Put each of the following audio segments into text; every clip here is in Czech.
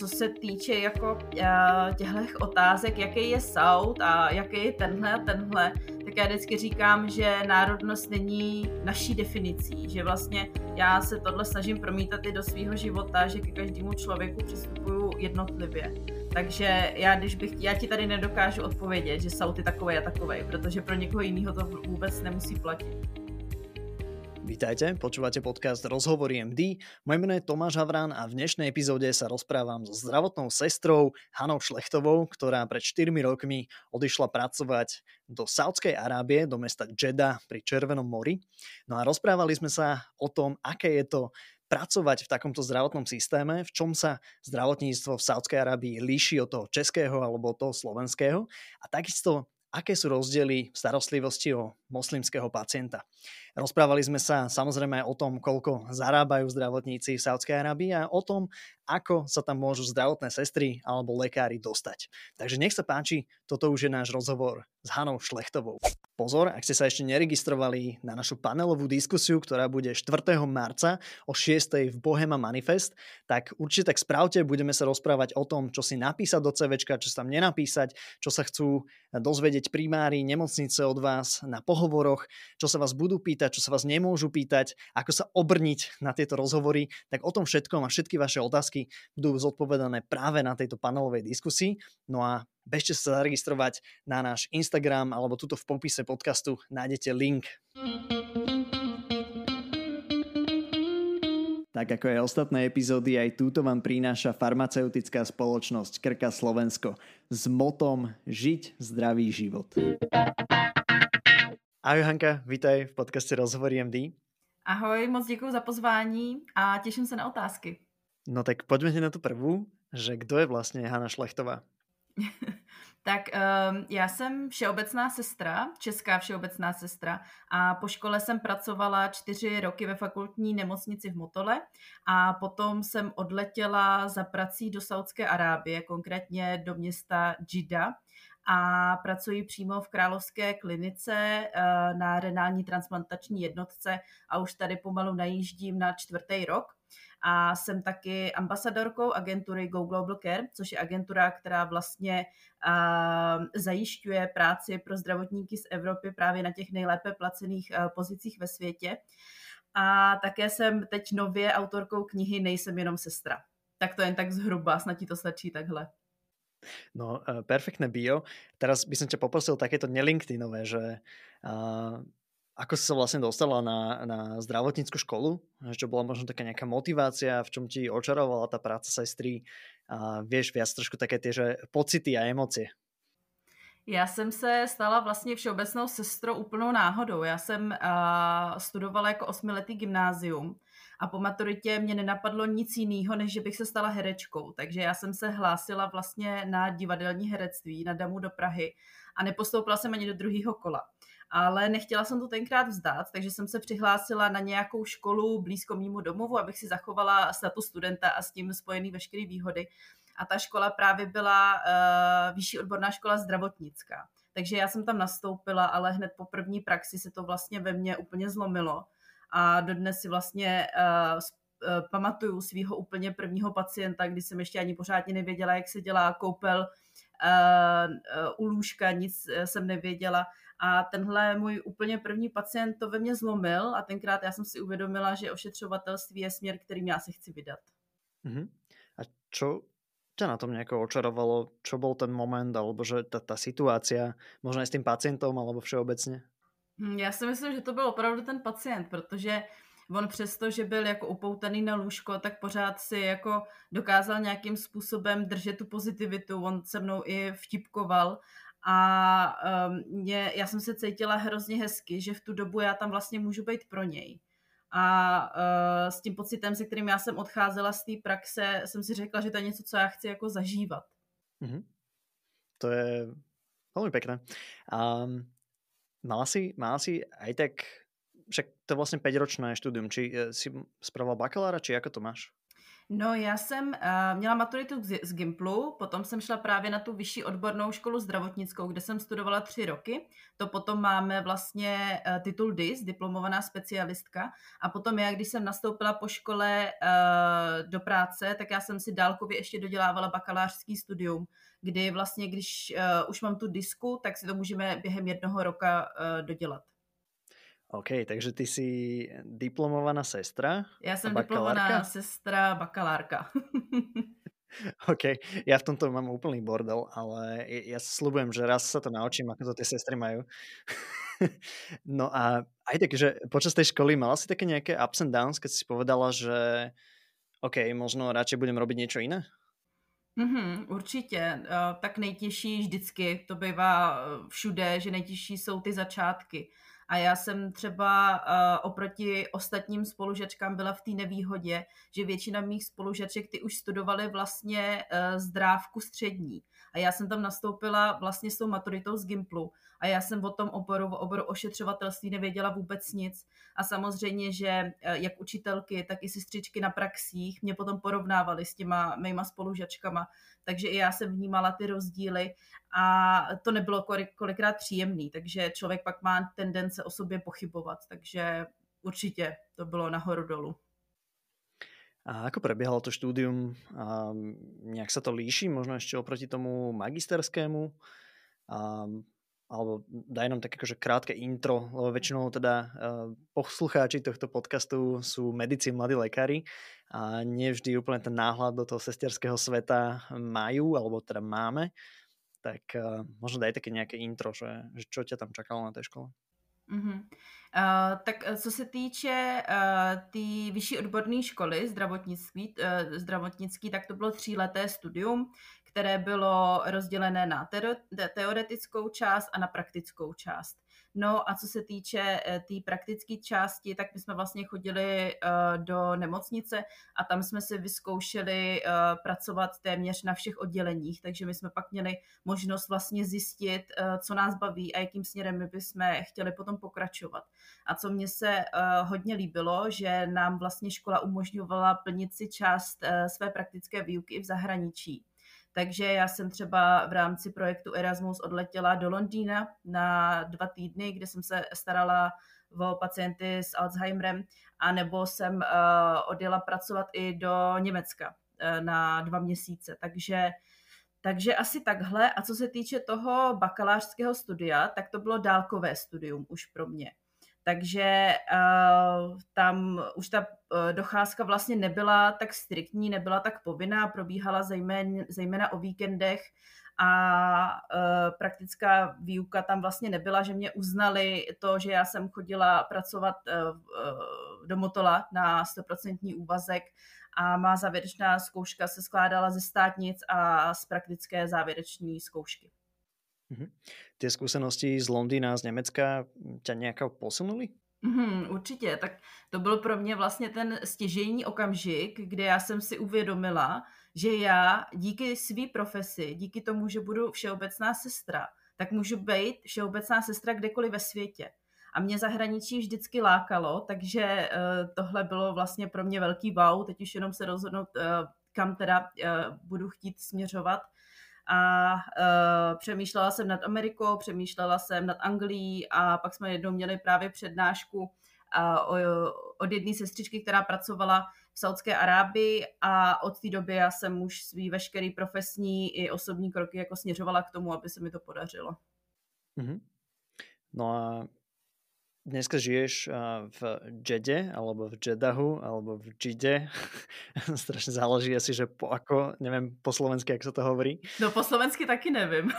co se týče jako uh, těchto otázek, jaký je Saud a jaký je tenhle a tenhle, tak já vždycky říkám, že národnost není naší definicí, že vlastně já se tohle snažím promítat i do svého života, že ke každému člověku přistupuju jednotlivě. Takže já, když bych, já ti tady nedokážu odpovědět, že Saud je takový a takový, protože pro někoho jiného to vůbec nemusí platit. Vítajte, počúvate podcast Rozhovory MD. Moje meno je Tomáš Havran a v dnešnej epizóde sa rozprávam so zdravotnou sestrou Hanou Šlechtovou, ktorá pred 4 rokmi odišla pracovať do Saudskej Arábie, do mesta Jeddah pri Červenom mori. No a rozprávali sme sa o tom, aké je to pracovať v takomto zdravotnom systéme, v čom sa zdravotníctvo v Saudskej Arábii líši od toho českého alebo od toho slovenského a takisto aké sú rozdiely v starostlivosti o moslimského pacienta. Rozprávali sme sa samozrejme o tom, koľko zarábajú zdravotníci v Saudskej Arábii a o tom, ako sa tam môžu zdravotné sestry alebo lekári dostať. Takže nech sa páči, toto už je náš rozhovor s Hanou Šlechtovou. Pozor, ak ste sa ešte neregistrovali na našu panelovú diskusiu, ktorá bude 4. marca o 6. v Bohema Manifest, tak určite tak spravte, budeme sa rozprávať o tom, čo si napísať do CVčka, čo sa tam nenapísať, čo sa chcú dozvedieť primári nemocnice od vás na pohovoroch, čo sa vás budú pýtať, čo sa vás nemôžu pýtať, ako sa obrniť na tieto rozhovory, tak o tom všetkom a všetky vaše otázky budú zodpovedané práve na tejto panelovej diskusii. No a bežte sa zaregistrovať na náš Instagram alebo tuto v popise podcastu nájdete link. Tak ako aj ostatné epizódy, aj túto vám prináša farmaceutická spoločnosť Krka Slovensko s motom Žiť zdravý život. Ahoj Hanka, vítaj v podcaste Rozhovory MD. Ahoj, moc děkuji za pozvání a těším se na otázky. No tak poďme na tu prvú, že kdo je vlastně Hana Šlechtová? tak um, já jsem všeobecná sestra, česká všeobecná sestra a po škole jsem pracovala čtyři roky ve fakultní nemocnici v Motole a potom jsem odletěla za prací do Saudské Arábie, konkrétně do města Džida a pracuji přímo v Královské klinice uh, na renální transplantační jednotce a už tady pomalu najíždím na čtvrtý rok a jsem taky ambasadorkou agentury Go Global Care, což je agentura, která vlastně uh, zajišťuje práci pro zdravotníky z Evropy právě na těch nejlépe placených uh, pozicích ve světě. A také jsem teď nově autorkou knihy Nejsem jenom sestra. Tak to jen tak zhruba, snad ti to stačí takhle. No, uh, perfektné bio. Teraz by som ťa poprosil takéto nelinkedinové, že uh, ako si sa vlastne dostala na, na zdravotníckú školu? Čo bola možno taká nejaká motivácia, v čom ti očarovala tá práca sestry? A vieš viac trošku také tie, že pocity a emócie. Já jsem se stala vlastně všeobecnou sestrou úplnou náhodou. Já jsem uh, studovala jako osmiletý gymnázium a po maturitě mě nenapadlo nic jiného, než že bych se stala herečkou. Takže já jsem se hlásila vlastně na divadelní herectví na Damu do Prahy a nepostoupila jsem ani do druhého kola ale nechtěla jsem to tenkrát vzdát, takže jsem se přihlásila na nějakou školu blízko mýmu domovu, abych si zachovala status studenta a s tím spojený veškeré výhody. A ta škola právě byla uh, vyšší odborná škola zdravotnická. Takže já jsem tam nastoupila, ale hned po první praxi se to vlastně ve mně úplně zlomilo. A dodnes si vlastně uh, pamatuju svého úplně prvního pacienta, kdy jsem ještě ani pořádně nevěděla, jak se dělá koupel uh, u lůžka, nic jsem nevěděla a tenhle můj úplně první pacient to ve mně zlomil a tenkrát já jsem si uvědomila, že ošetřovatelství je směr, kterým já se chci vydat. Uh-huh. A čo ťa na tom nejako očarovalo? Čo bol ten moment, alebo že ta, ta možná i s tím pacientem, alebo všeobecně? Hm, já si myslím, že to byl opravdu ten pacient, protože on přesto, že byl jako upoutaný na lůžko, tak pořád si jako dokázal nějakým způsobem držet tu pozitivitu. On se mnou i vtipkoval a um, mě, já jsem se cítila hrozně hezky, že v tu dobu já tam vlastně můžu být pro něj. A uh, s tím pocitem, se kterým já jsem odcházela z té praxe, jsem si řekla, že to je něco, co já chci jako zažívat. Mm-hmm. To je velmi pěkné. Um, mala si, mala si aj tak, však to je vlastně 5-ročné studium, či eh, si spravoval bakalára, či jako to máš? No, já jsem uh, měla maturitu z, z Gimplu, potom jsem šla právě na tu vyšší odbornou školu zdravotnickou, kde jsem studovala tři roky. To potom máme vlastně uh, titul DIS, diplomovaná specialistka. A potom já, když jsem nastoupila po škole uh, do práce, tak já jsem si dálkově ještě dodělávala bakalářský studium, kdy vlastně, když uh, už mám tu disku, tak si to můžeme během jednoho roka uh, dodělat. OK, takže ty si diplomovaná sestra? Já jsem diplomovaná sestra, bakalárka. OK, ja v tomto mám úplný bordel, ale ja slubujem, že raz sa to naučím, ako to tie sestry majú. no a aj tak, že počas tej školy mala si také nejaké ups and downs, keď si povedala, že OK, možno radšej budem robiť niečo iné? Mm-hmm, určitě. Uh, tak nejtěžší vždycky, to bývá eh, všude, že nejtěžší jsou ty začátky. A já jsem třeba uh, oproti ostatním spolužačkám byla v té nevýhodě, že většina mých spolužaček ty už studovaly vlastně zdrávku střední. A já jsem tam nastoupila vlastně s tou maturitou z Gimplu. A já jsem o tom oboru, o oboru ošetřovatelství nevěděla vůbec nic. A samozřejmě, že eh, jak učitelky, tak i sestřičky na praxích mě potom porovnávaly s těma mýma spolužačkama, takže i já jsem vnímala ty rozdíly. A to nebylo kolikrát příjemný, takže člověk pak má tendence o sobě pochybovat, takže určitě to bylo nahoru dolu. A ako prebiehalo to štúdium? A nejak sa to líši možno ešte oproti tomu magisterskému? A alebo daj nám také akože krátke intro, lebo väčšinou teda uh, poslucháči tohto podcastu sú medici, mladí lekári a nevždy úplne ten náhľad do toho sesterského sveta majú, alebo teda máme. Tak uh, možno daj také nejaké intro, že, že čo ťa tam čakalo na tej škole. Mm-hmm. Uh, tak co se týče uh, té tý vyšší odborné školy zdravotnictví, uh, zdravotnický, tak to bylo tříleté studium, které bylo rozdělené na teoretickou část a na praktickou část. No a co se týče té tý praktické části, tak my jsme vlastně chodili uh, do nemocnice a tam jsme si vyzkoušeli uh, pracovat téměř na všech odděleních, takže my jsme pak měli možnost vlastně zjistit, co nás baví a jakým směrem my bychom chtěli potom pokračovat. A co mně se hodně líbilo, že nám vlastně škola umožňovala plnit si část své praktické výuky v zahraničí. Takže já jsem třeba v rámci projektu Erasmus odletěla do Londýna na dva týdny, kde jsem se starala o pacienty s Alzheimerem, a nebo jsem uh, odjela pracovat i do Německa uh, na dva měsíce. Takže takže asi takhle. A co se týče toho bakalářského studia, tak to bylo dálkové studium už pro mě takže uh, tam už ta uh, docházka vlastně nebyla tak striktní, nebyla tak povinná, probíhala zejména, zejména o víkendech a uh, praktická výuka tam vlastně nebyla, že mě uznali to, že já jsem chodila pracovat uh, do Motola na 100% úvazek a má závěrečná zkouška se skládala ze státnic a z praktické závěreční zkoušky. Mm-hmm. Ty zkušenosti z Londýna, z Německa tě nějak posunuli? Mm, určitě, tak to byl pro mě vlastně ten stěžejní okamžik, kde já jsem si uvědomila, že já díky své profesi, díky tomu, že budu všeobecná sestra, tak můžu být všeobecná sestra kdekoliv ve světě. A mě zahraničí vždycky lákalo, takže uh, tohle bylo vlastně pro mě velký wow, teď už jenom se rozhodnout, uh, kam teda uh, budu chtít směřovat a uh, přemýšlela jsem nad Amerikou, přemýšlela jsem nad Anglií a pak jsme jednou měli právě přednášku uh, od jedné sestřičky, která pracovala v Saudské Arábii a od té doby já jsem už svý veškerý profesní i osobní kroky jako směřovala k tomu, aby se mi to podařilo. Mm-hmm. No a dneska žiješ v Džede, alebo v Džedahu, alebo v Džide. Strašne záleží asi, že po ako, neviem po slovensky, jak sa to hovorí. No po slovensky taky nevím.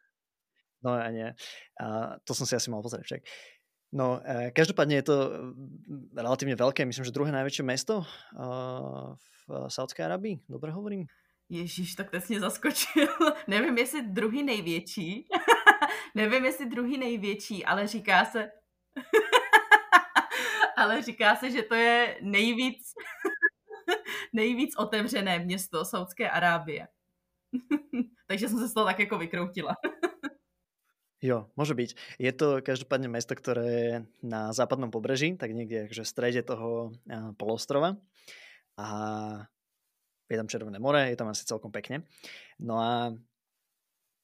no a nie. A to som si asi mal pozrieť však. No, e, každopádne je to relatívne veľké, myslím, že druhé najväčšie mesto v Saudské Arabii. Dobre hovorím? Ježíš, tak teď mě zaskočil. Nevím, jestli druhý největší. Nevím, jestli druhý největší, ale říká se, ale říká se, že to je nejvíc, nejvíc otevřené město Saudské Arábie. Takže jsem se z toho tak jako vykroutila. Jo, môže byť. Je to každopádne mesto, ktoré je na západnom pobreží, tak niekde akože v strede toho polostrova. A je tam Červené more, je tam asi celkom pekne. No a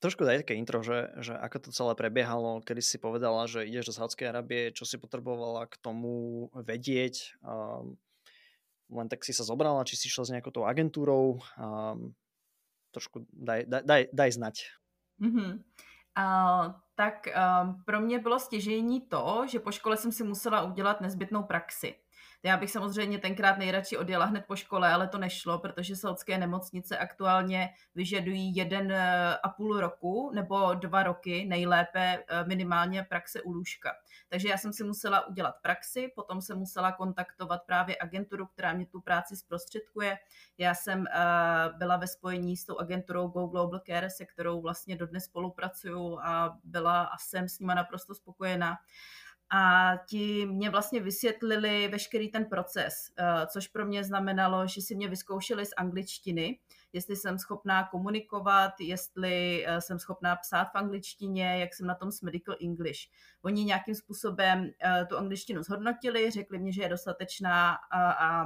trošku daj také intro, že, že ako to celé prebiehalo, kedy si povedala, že ideš do Sádskej Arábie, čo si potrebovala k tomu vedieť, um, len tak si sa zobrala, či si šla s nejakou tou agentúrou, um, trošku daj, daj, daj, daj znať. Mm-hmm. Uh, tak um, pro mě bylo stěžení to, že po škole jsem si musela udělat nezbytnou praxi. Já bych samozřejmě tenkrát nejradši odjela hned po škole, ale to nešlo, protože saudské nemocnice aktuálně vyžadují jeden eh, a půl roku nebo dva roky nejlépe eh, minimálně praxe u lůžka. Takže já jsem si musela udělat praxi, potom jsem musela kontaktovat právě agenturu, která mě tu práci zprostředkuje. Já jsem eh, byla ve spojení s tou agenturou Go Global Care, se kterou vlastně dodnes spolupracuju a byla a jsem s nima naprosto spokojená a ti mě vlastně vysvětlili veškerý ten proces, eh, což pro mě znamenalo, že si mě vyzkoušeli z angličtiny, jestli jsem schopná komunikovat, jestli eh, jsem schopná psát v angličtině, jak jsem na tom s Medical English. Oni nějakým způsobem eh, tu angličtinu zhodnotili, řekli mi, že je dostatečná a, a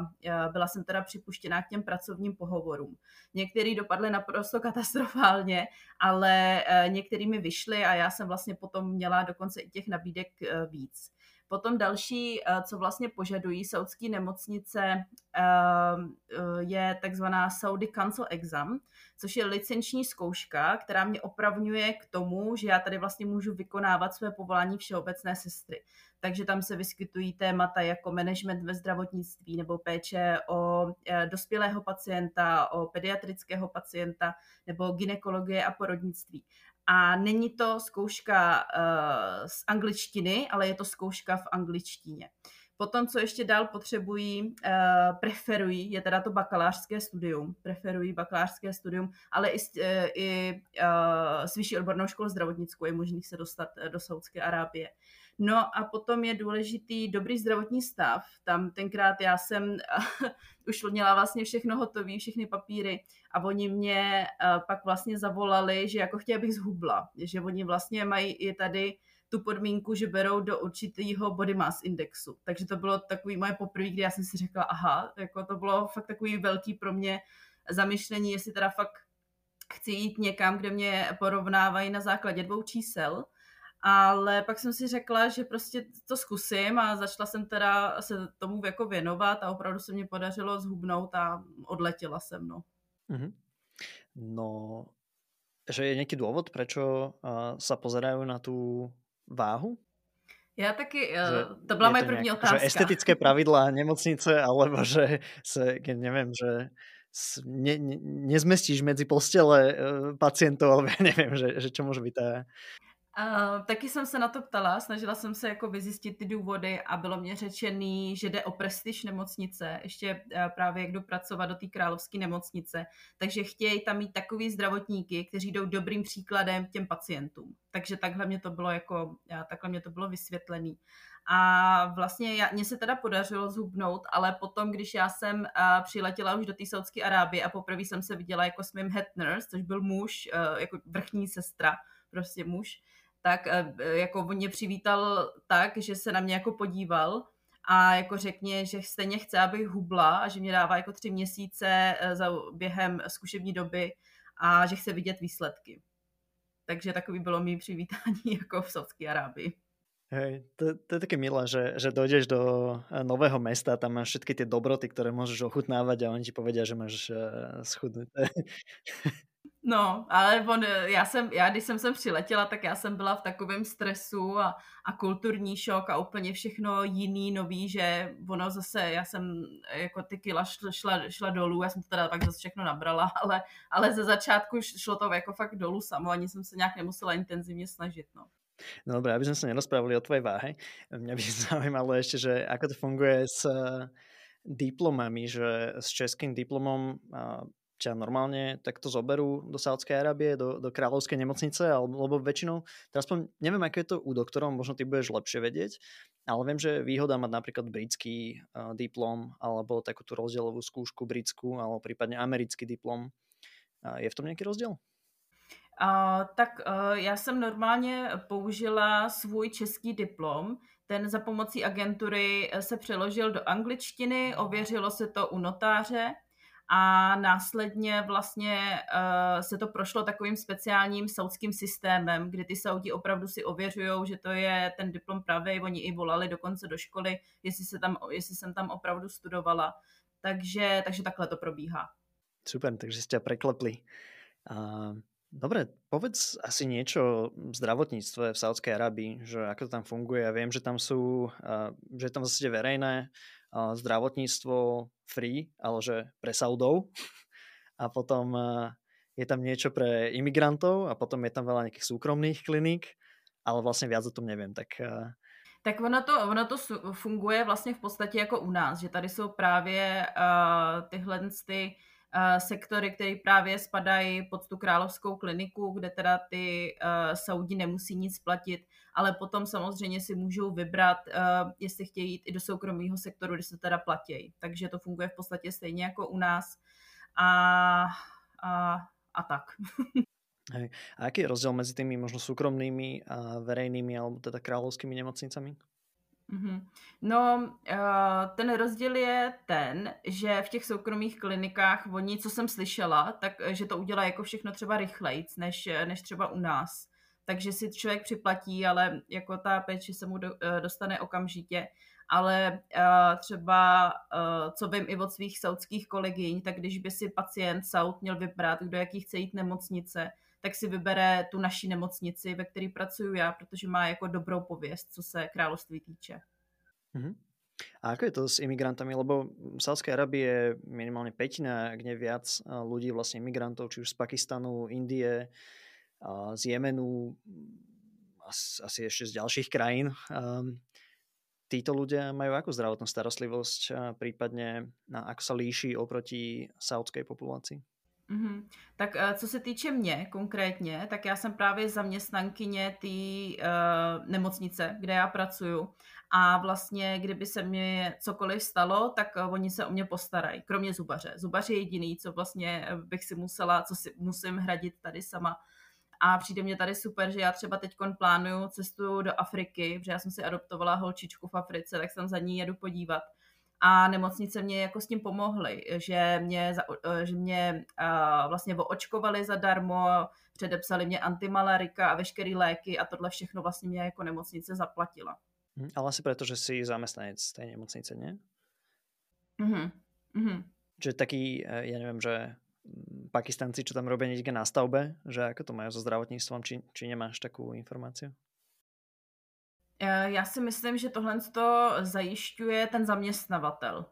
byla jsem teda připuštěná k těm pracovním pohovorům. Některý dopadly naprosto katastrofálně, ale některý mi vyšly a já jsem vlastně potom měla dokonce i těch nabídek víc. Potom další, eh, co vlastně požadují saudské nemocnice, eh, eh, je takzvaná Saudi Council Exam, což je licenční zkouška, která mě opravňuje k tomu, že já tady vlastně můžu vykonávat své povolání všeobecné sestry. Takže tam se vyskytují témata jako management ve zdravotnictví nebo péče o dospělého pacienta, o pediatrického pacienta nebo ginekologie a porodnictví. A není to zkouška uh, z angličtiny, ale je to zkouška v angličtině. Potom, co ještě dál potřebují, uh, preferují, je teda to bakalářské studium, preferují bakalářské studium, ale i, uh, i uh, s vyšší odbornou školou zdravotnickou je možný se dostat do Saudské Arábie. No a potom je důležitý dobrý zdravotní stav. Tam tenkrát já jsem už měla vlastně všechno hotové, všechny papíry a oni mě uh, pak vlastně zavolali, že jako chtěla bych zhubla, že oni vlastně mají i tady tu podmínku, že berou do určitého body mass indexu. Takže to bylo takový moje poprvé, kdy já jsem si řekla, aha, jako to bylo fakt takový velký pro mě zamyšlení, jestli teda fakt chci jít někam, kde mě porovnávají na základě dvou čísel, ale pak jsem si řekla, že prostě to zkusím a začala jsem teda se tomu jako věnovat a opravdu se mě podařilo zhubnout a odletěla jsem, no. Mm-hmm. No, že je nějaký důvod, proč uh, sa pozerají na tu váhu? Já taky, uh, že to byla moje první otázka. Že estetické pravidla nemocnice, alebo že se, nevím, že ne, ne, nezmestíš medzi postele pacientov, alebo ja neviem, že, že čo môže byť tá... Taky jsem se na to ptala, snažila jsem se jako vyzjistit ty důvody a bylo mě řečený, že jde o prestiž nemocnice, ještě uh, právě jak jdu pracovat do té královské nemocnice, takže chtějí tam mít takový zdravotníky, kteří jdou dobrým příkladem těm pacientům. Takže takhle mě to bylo jako, takhle mě to bylo vysvětlený. A vlastně já, mně se teda podařilo zhubnout, ale potom, když já jsem uh, přiletěla už do té Saudské Arábie a poprvé jsem se viděla jako s mým head nurse, což byl muž, uh, jako vrchní sestra, prostě muž, tak eh, jako on mě přivítal tak, že se na mě jako podíval a jako řekně, že stejně chce, abych hubla a že mě dává jako tři měsíce eh, za během zkušební doby a že chce vidět výsledky. Takže takový bylo mý přivítání jako v Saudské Arábii. Hej, to, to je také milé, že, že dojdeš do eh, nového mesta, tam máš všetky tie dobroty, ktoré môžeš ochutnávať a oni ti povedia, že máš schudnúť. No, ale on, já jsem, já když jsem sem přiletěla, tak já jsem byla v takovém stresu a, a kulturní šok a úplně všechno jiný, nový, že ono zase, já jsem jako ty kila šla, šla, šla dolů, já jsem to teda pak zase všechno nabrala, ale, ale ze začátku šlo to jako fakt dolů samo, ani jsem se nějak nemusela intenzivně snažit, no. No dobré, aby sme sa nerozprávali o tvojej váhe. Mňa by zaujímalo ešte, že ako to funguje s diplomami, že s českým diplomom ťa normálne takto zoberú do Saudskej Arábie, do, do kráľovskej nemocnice, alebo väčšinou, teraz aspoň neviem, aké je to u doktorov, možno ty budeš lepšie vedieť, ale viem, že výhoda mať napríklad britský uh, diplom, alebo takú tú rozdielovú skúšku britskú, alebo prípadne americký diplom. Uh, je v tom nejaký rozdiel? Uh, tak uh, já jsem normálně použila svůj český diplom, ten za pomocí agentury se přeložil do angličtiny, ověřilo se to u notáře a následně vlastně uh, se to prošlo takovým speciálním saudským systémem, kdy ty Saudi opravdu si ověřují, že to je ten diplom pravý, oni i volali dokonce do školy, jestli, se tam, jestli jsem tam opravdu studovala. Takže, takže takhle to probíhá. Super, takže ste preklepli. Uh, dobre, povedz asi niečo o zdravotníctve v Saudskej Arabii, že ako to tam funguje. Ja viem, že tam sú, uh, že je tam zase verejné zdravotníctvo free, ale že pre Saudov. A potom uh, je tam niečo pre imigrantov a potom je tam veľa nejakých súkromných kliník, ale vlastne viac o tom neviem. Tak uh, tak ono to, ono to funguje vlastně v podstatě jako u nás, že tady jsou právě uh, tyhle ty uh, sektory, které právě spadají pod tu královskou kliniku, kde teda ty uh, Saudi nemusí nic platit, ale potom samozřejmě si můžou vybrat, uh, jestli chtějí jít i do soukromého sektoru, kde se teda platí. Takže to funguje v podstatě stejně jako u nás. A, a, a tak. Hej. A aký je rozdiel medzi tými možno súkromnými a verejnými alebo teda kráľovskými nemocnicami? Mm-hmm. No, uh, ten rozdíl je ten, že v těch soukromých klinikách oni, co jsem slyšela, tak eh, že to udělá jako všechno třeba rychlejc, než, než třeba u nás. Takže si člověk připlatí, ale jako ta péče se mu do, uh, dostane okamžitě. Ale uh, třeba, uh, co vím i od svých saudských kolegyň, tak když by si pacient Saud měl vybrat, kdo jaký chce jít nemocnice, tak si vybere tu naší nemocnici, ve které pracuju já, protože má jako dobrou pověst, co se království týče. Mm-hmm. A ako je to s imigrantami? Lebo v Sávskej Arabii je minimálne petina, ak nie viac ľudí, vlastne imigrantov, či už z Pakistanu, Indie, z Jemenu, asi ešte z ďalších krajín. Títo ľudia majú akú zdravotnú starostlivosť, prípadne ako sa líši oproti saudskej populácii? Mm-hmm. Tak uh, co se týče mě konkrétně, tak já jsem právě zaměstnankyně té uh, nemocnice, kde já pracuju. A vlastně, kdyby se mi cokoliv stalo, tak uh, oni se o mě postarají, kromě zubaře. Zubař je jediný, co vlastně bych si musela, co si musím hradit tady sama. A přijde mě tady super, že já třeba teď plánuju cestu do Afriky, protože já jsem si adoptovala holčičku v Africe, tak jsem za ní jedu podívat a nemocnice mě jako s tím pomohly, že mě, že mě vlastně oočkovali zadarmo, předepsali mě antimalarika a veškeré léky a tohle všechno vlastně mě jako nemocnice zaplatila. Mm, ale asi proto, že jsi zaměstnanec té nemocnice, ne? Mhm. Mhm. Že taký, eh, ja neviem, že mm, Pakistanci, čo tam robia niekde na stavbe, že ako to majú so zdravotníctvom, či, či nemáš takú informáciu? Eh, já si myslím, že tohle to zajišťuje ten zaměstnavatel.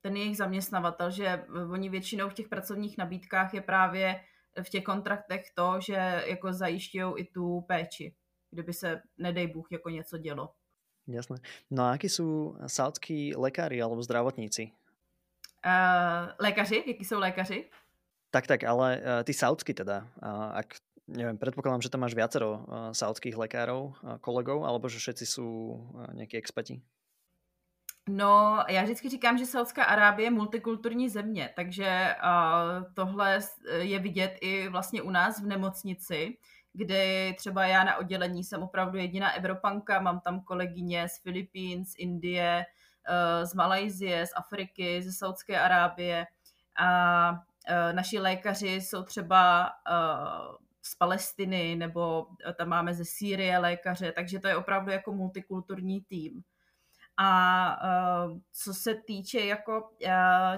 Ten jejich zaměstnavatel, že oni většinou v těch pracovních nabídkách je právě v těch kontraktech to, že jako zajišťují i tu péči, kdyby se, nedej Bůh, jako něco dělo. Jasné. No a jaký jsou saudskí lékaři alebo zdravotníci? Uh, lékaři? Jaký jsou lékaři? Tak, tak, ale uh, ty saudský teda, uh, ak neviem, predpokladám, že tam máš viacero uh, saudských lekárov, uh, kolegov, alebo že všetci sú uh, nejakí expati? No, já vždycky říkám, že Saudská Arábie je multikulturní země, takže uh, tohle je vidět i vlastně u nás v nemocnici, kde třeba já na oddělení jsem opravdu jediná Evropanka, mám tam kolegyně z Filipín, z Indie, z Malajzie, z Afriky, ze Saudské Arábie a uh, naši lékaři jsou třeba uh, z Palestiny, nebo eh, tam máme ze Sýrie lékaře, takže to je opravdu jako multikulturní tým. A co se týče jako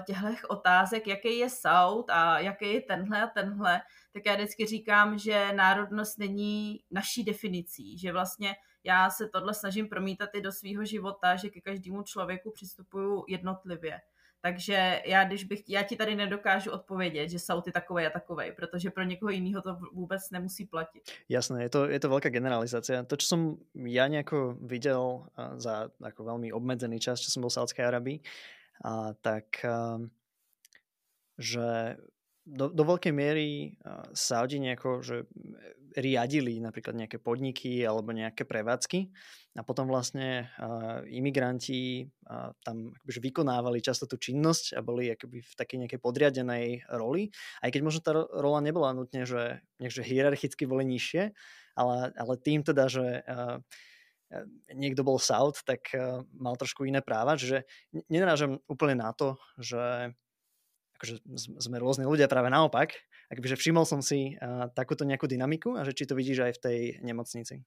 těchto otázek, jaký je Saud a jaký je tenhle a tenhle, tak já vždycky říkám, že národnost není naší definicí, že vlastně já se tohle snažím promítat i do svého života, že ke každému člověku přistupuju jednotlivě. Takže já, když bych, já ti tady nedokážu odpovědět, že jsou ty takové a takové, protože pro někoho jiného to vůbec nemusí platit. Jasné, je to, je to velká generalizácia. To, čo som ja nejako videl za ako veľmi obmedzený čas, čo som bol v Sádskej Arabii, a, tak a, že do, do veľkej miery Saudi nejako, že riadili napríklad nejaké podniky alebo nejaké prevádzky. A potom vlastne uh, imigranti uh, tam akože vykonávali často tú činnosť a boli akoby v takej nejakej podriadenej roli, aj keď možno tá rola nebola nutne, že, že hierarchicky boli nižšie, ale, ale tým teda, že uh, niekto bol South, tak uh, mal trošku iné práva, že nenarážam úplne na to, že akože sme rôzni ľudia práve naopak, akože všimol som si uh, takúto nejakú dynamiku a že či to vidíš aj v tej nemocnici.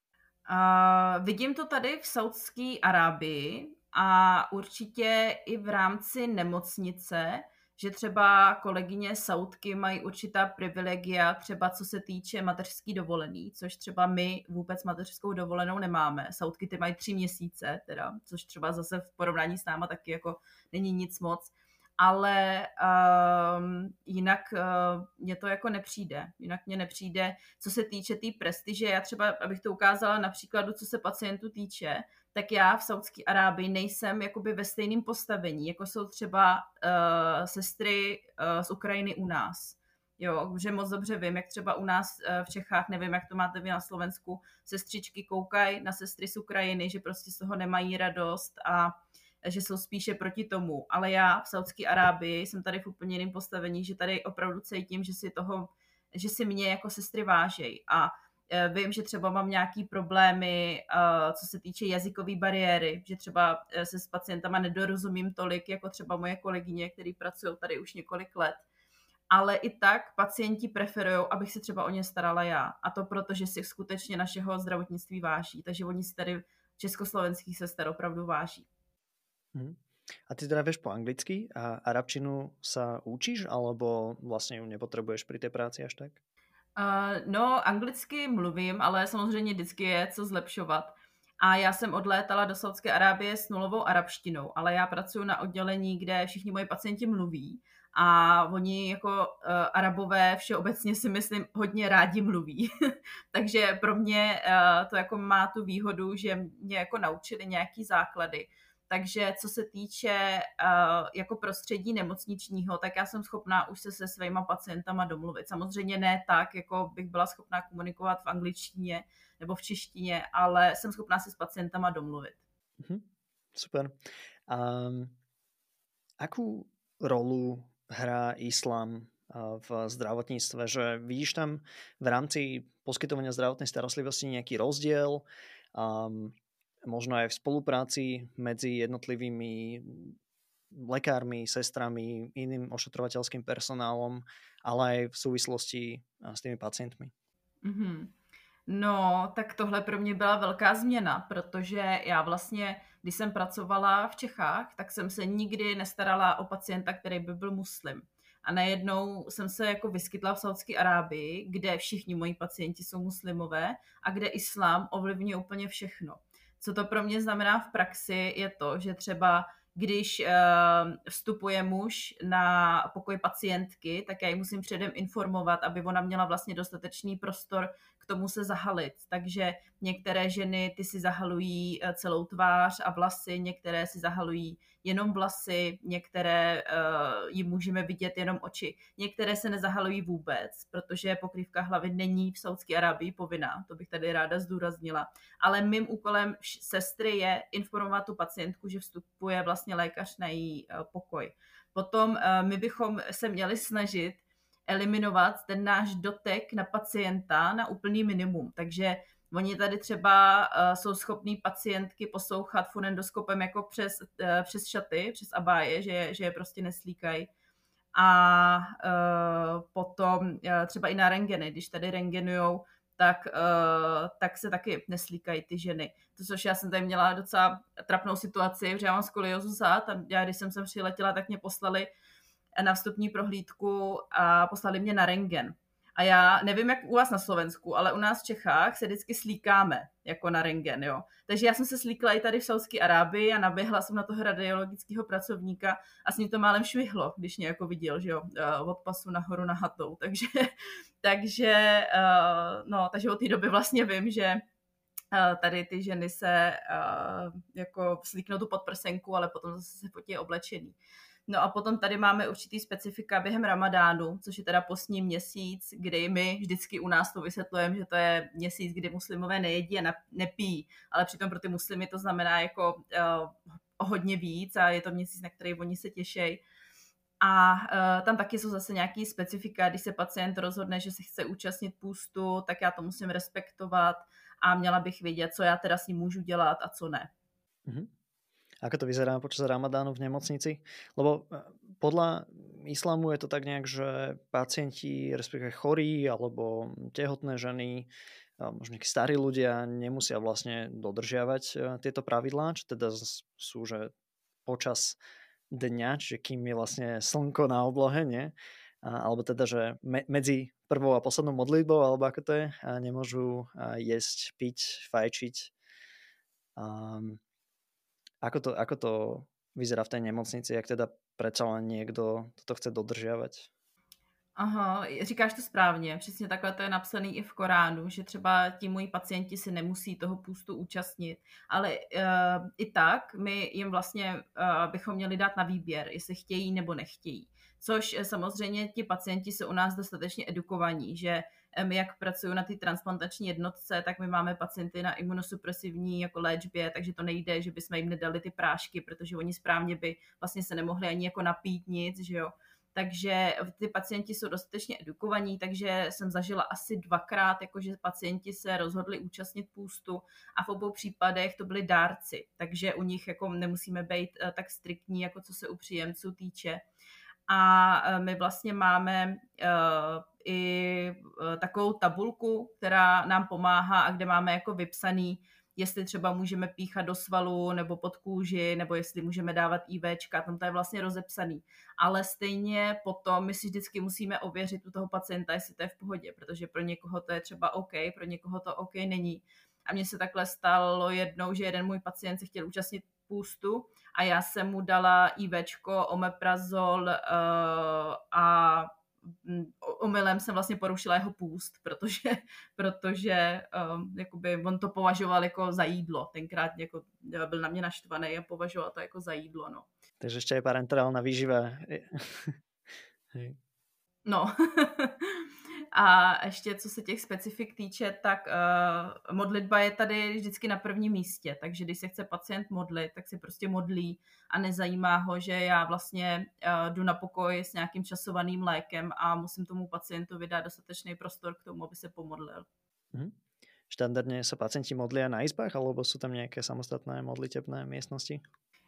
Uh, vidím to tady v Saudské Arábii a určitě i v rámci nemocnice, že třeba kolegyně Saudky mají určitá privilegia, třeba co se týče mateřský dovolený, což třeba my vůbec mateřskou dovolenou nemáme. Saudky ty mají tři měsíce, teda, což třeba zase v porovnání s náma taky jako není nic moc ale um, jinak uh, mně to jako nepřijde. Jinak mně nepřijde, co se týče té tý prestiže. Já třeba, abych to ukázala na příkladu, co se pacientů týče, tak já v Saudské Arábii nejsem jakoby ve stejném postavení, jako jsou třeba uh, sestry uh, z Ukrajiny u nás. Jo, že moc dobře vím, jak třeba u nás uh, v Čechách, nevím, jak to máte vy na Slovensku, sestřičky koukají na sestry z Ukrajiny, že prostě z toho nemají radost a že jsou spíše proti tomu. Ale já v Saudské Arábii jsem tady v úplně jiném postavení, že tady opravdu cítím, že si toho, že si mě jako sestry vážej. A e, vím, že třeba mám nějaký problémy, e, co se týče jazykové bariéry, že třeba e, se s pacientama nedorozumím tolik, jako třeba moje kolegyně, které pracují tady už několik let. Ale i tak pacienti preferují, abych se třeba o ně starala já. A to proto, že si skutečně našeho zdravotnictví váží. Takže oni si tady československých sester opravdu váží. Hmm. A ty teda vieš po anglicky a arabčinu sa učíš, alebo vlastně ju nepotřebuješ pri té práci až tak? Uh, no, anglicky mluvím, ale samozřejmě vždycky je co zlepšovat. A já jsem odlétala do Saudské Arábie s nulovou arabštinou, ale já pracuji na oddělení, kde všichni moji pacienti mluví a oni jako uh, arabové všeobecně si myslím hodně rádi mluví. Takže pro mě uh, to jako má tu výhodu, že mě jako naučili nějaký základy takže co se týče uh, jako prostředí nemocničního, tak já jsem schopná už se se svýma pacientama domluvit. Samozřejmě ne tak, jako bych byla schopná komunikovat v angličtině nebo v češtině, ale jsem schopná se s pacientama domluvit. Mm-hmm. Super. Um, akú rolu hrá islám v zdravotníctve, že vidíš tam v rámci poskytovania zdravotnej starostlivosti nejaký rozdiel, um, možno aj v spolupráci medzi jednotlivými lekármi, sestrami, iným ošetrovateľským personálom, ale aj v súvislosti s tými pacientmi. Mm-hmm. No, tak tohle pro mě byla velká změna, protože já vlastně, když jsem pracovala v Čechách, tak jsem se nikdy nestarala o pacienta, který by byl muslim. A najednou jsem se jako vyskytla v Saudské Arábii, kde všichni moji pacienti jsou muslimové a kde islám ovlivňuje úplně všechno. Co to pro mě znamená v praxi, je to, že třeba když uh, vstupuje muž na pokoj pacientky, tak já ji musím předem informovat, aby ona měla vlastně dostatečný prostor k tomu se zahalit. Takže některé ženy ty si zahalují eh, celou tvář a vlasy, některé si zahalují jenom vlasy, některé uh, jim můžeme vidět jenom oči, některé se nezahalují vůbec, protože pokrývka hlavy není v Saudské Arábii povinná, to bych tady ráda zdůraznila. Ale mým úkolem sestry je informovat tu pacientku, že vstupuje vlastně lékař na její uh, pokoj. Potom uh, my bychom se měli snažit eliminovat ten náš dotek na pacienta na úplný minimum. Takže Oni tady třeba uh, jsou schopní pacientky poslouchat fonendoskopem jako přes, uh, přes šaty, přes abáje, že, že je prostě neslíkají. A uh, potom uh, třeba i na rengeny, když tady rengenujou, tak, uh, tak se taky neslíkají ty ženy. To, což já jsem tady měla docela trapnou situaci, protože já mám skoliozu zad a já, když jsem sem přiletěla, tak mě poslali na vstupní prohlídku a poslali mě na rengen. A já nevím, jak u vás na Slovensku, ale u nás v Čechách se vždycky slíkáme, jako na rengen, jo. Takže já jsem se slíkla i tady v Saudské Arábii a naběhla jsem na toho radiologického pracovníka a s ním to málem švihlo, když mě jako viděl, že jo, eh, od pasu nahoru na hatou. Takže, takže, eh, no, takže od té doby vlastně vím, že eh, tady ty ženy se jako slíknou tu podprsenku, ale potom zase se fotí oblečený. No a potom tady máme určitý specifika během ramadánu, což je teda postní měsíc, kdy my vždycky u nás to vysvětlujeme, že to je měsíc, kdy muslimové nejedí a nepí, ale přitom pro ty muslimy to znamená jako uh, hodně víc a je to měsíc, na který oni se těší. A uh, tam taky jsou zase nějaký specifika, když se pacient rozhodne, že se chce účastnit půstu, tak já to musím respektovat a měla bych vědět, co já teda s ním můžu dělat a co ne. Mm-hmm. Ako to vyzerá počas Ramadánu v nemocnici? Lebo e, podľa islamu je to tak nejak, že pacienti, respektíve chorí alebo tehotné ženy, možno starí ľudia nemusia vlastne dodržiavať e, tieto pravidlá, čo teda sú, že počas dňa, čiže kým je vlastne slnko na oblohe, nie? Alebo teda, že me, medzi prvou a poslednou modlitbou, alebo ako to je, nemôžu jesť, piť, fajčiť. Um, ako, to, ako to vyzerá v tej nemocnici, jak teda predsa len niekto toto chce dodržiavať? Aha, říkáš to správně, přesně takhle to je napsané i v Koránu, že třeba ti moji pacienti si nemusí toho půstu účastnit, ale uh, i tak my jim vlastně uh, bychom měli dát na výběr, jestli chtějí nebo nechtějí. Což uh, samozřejmě ti pacienti jsou u nás dostatečně edukovaní, že jak pracují na té transplantační jednotce, tak my máme pacienty na imunosupresivní jako léčbě, takže to nejde, že bychom jim nedali ty prášky, protože oni správně by vlastně se nemohli ani jako napít nic, že jo takže ty pacienti jsou dostatečně edukovaní, takže jsem zažila asi dvakrát, jakože pacienti se rozhodli účastnit půstu a v obou případech to byli dárci, takže u nich jako nemusíme být eh, tak striktní, jako co se u příjemců týče. A eh, my vlastně máme uh, i uh, takovou tabulku, která nám pomáhá a kde máme jako vypsaný, jestli třeba můžeme píchat do svalu nebo pod kůži, nebo jestli můžeme dávat IVčka, tam to je vlastně rozepsaný. Ale stejně potom my si vždycky musíme ověřit u toho pacienta, jestli to je v pohodě, protože pro někoho to je třeba OK, pro někoho to OK není. A mně se takhle stalo jednou, že jeden můj pacient se chtěl účastnit půstu a já jsem mu dala IVčko, omeprazol uh, a omylem jsem vlastně porušila jeho půst, protože, protože um, jakoby on to považoval jako za jídlo. Tenkrát jako byl na mě naštvaný a považoval to jako za jídlo. No. Takže ještě je parenterálna výživa. no. A ještě co se těch specifik týče, tak uh, modlitba je tady vždycky na prvním místě, takže když se chce pacient modlit, tak se prostě modlí a nezajímá ho, že já vlastně uh, jdu na pokoj s nějakým časovaným lékem a musím tomu pacientu vydat dostatečný prostor k tomu, aby se pomodlil. Mm-hmm. Štandardně se pacienti modlí na izbách, alebo jsou tam nějaké samostatné modlitebné místnosti?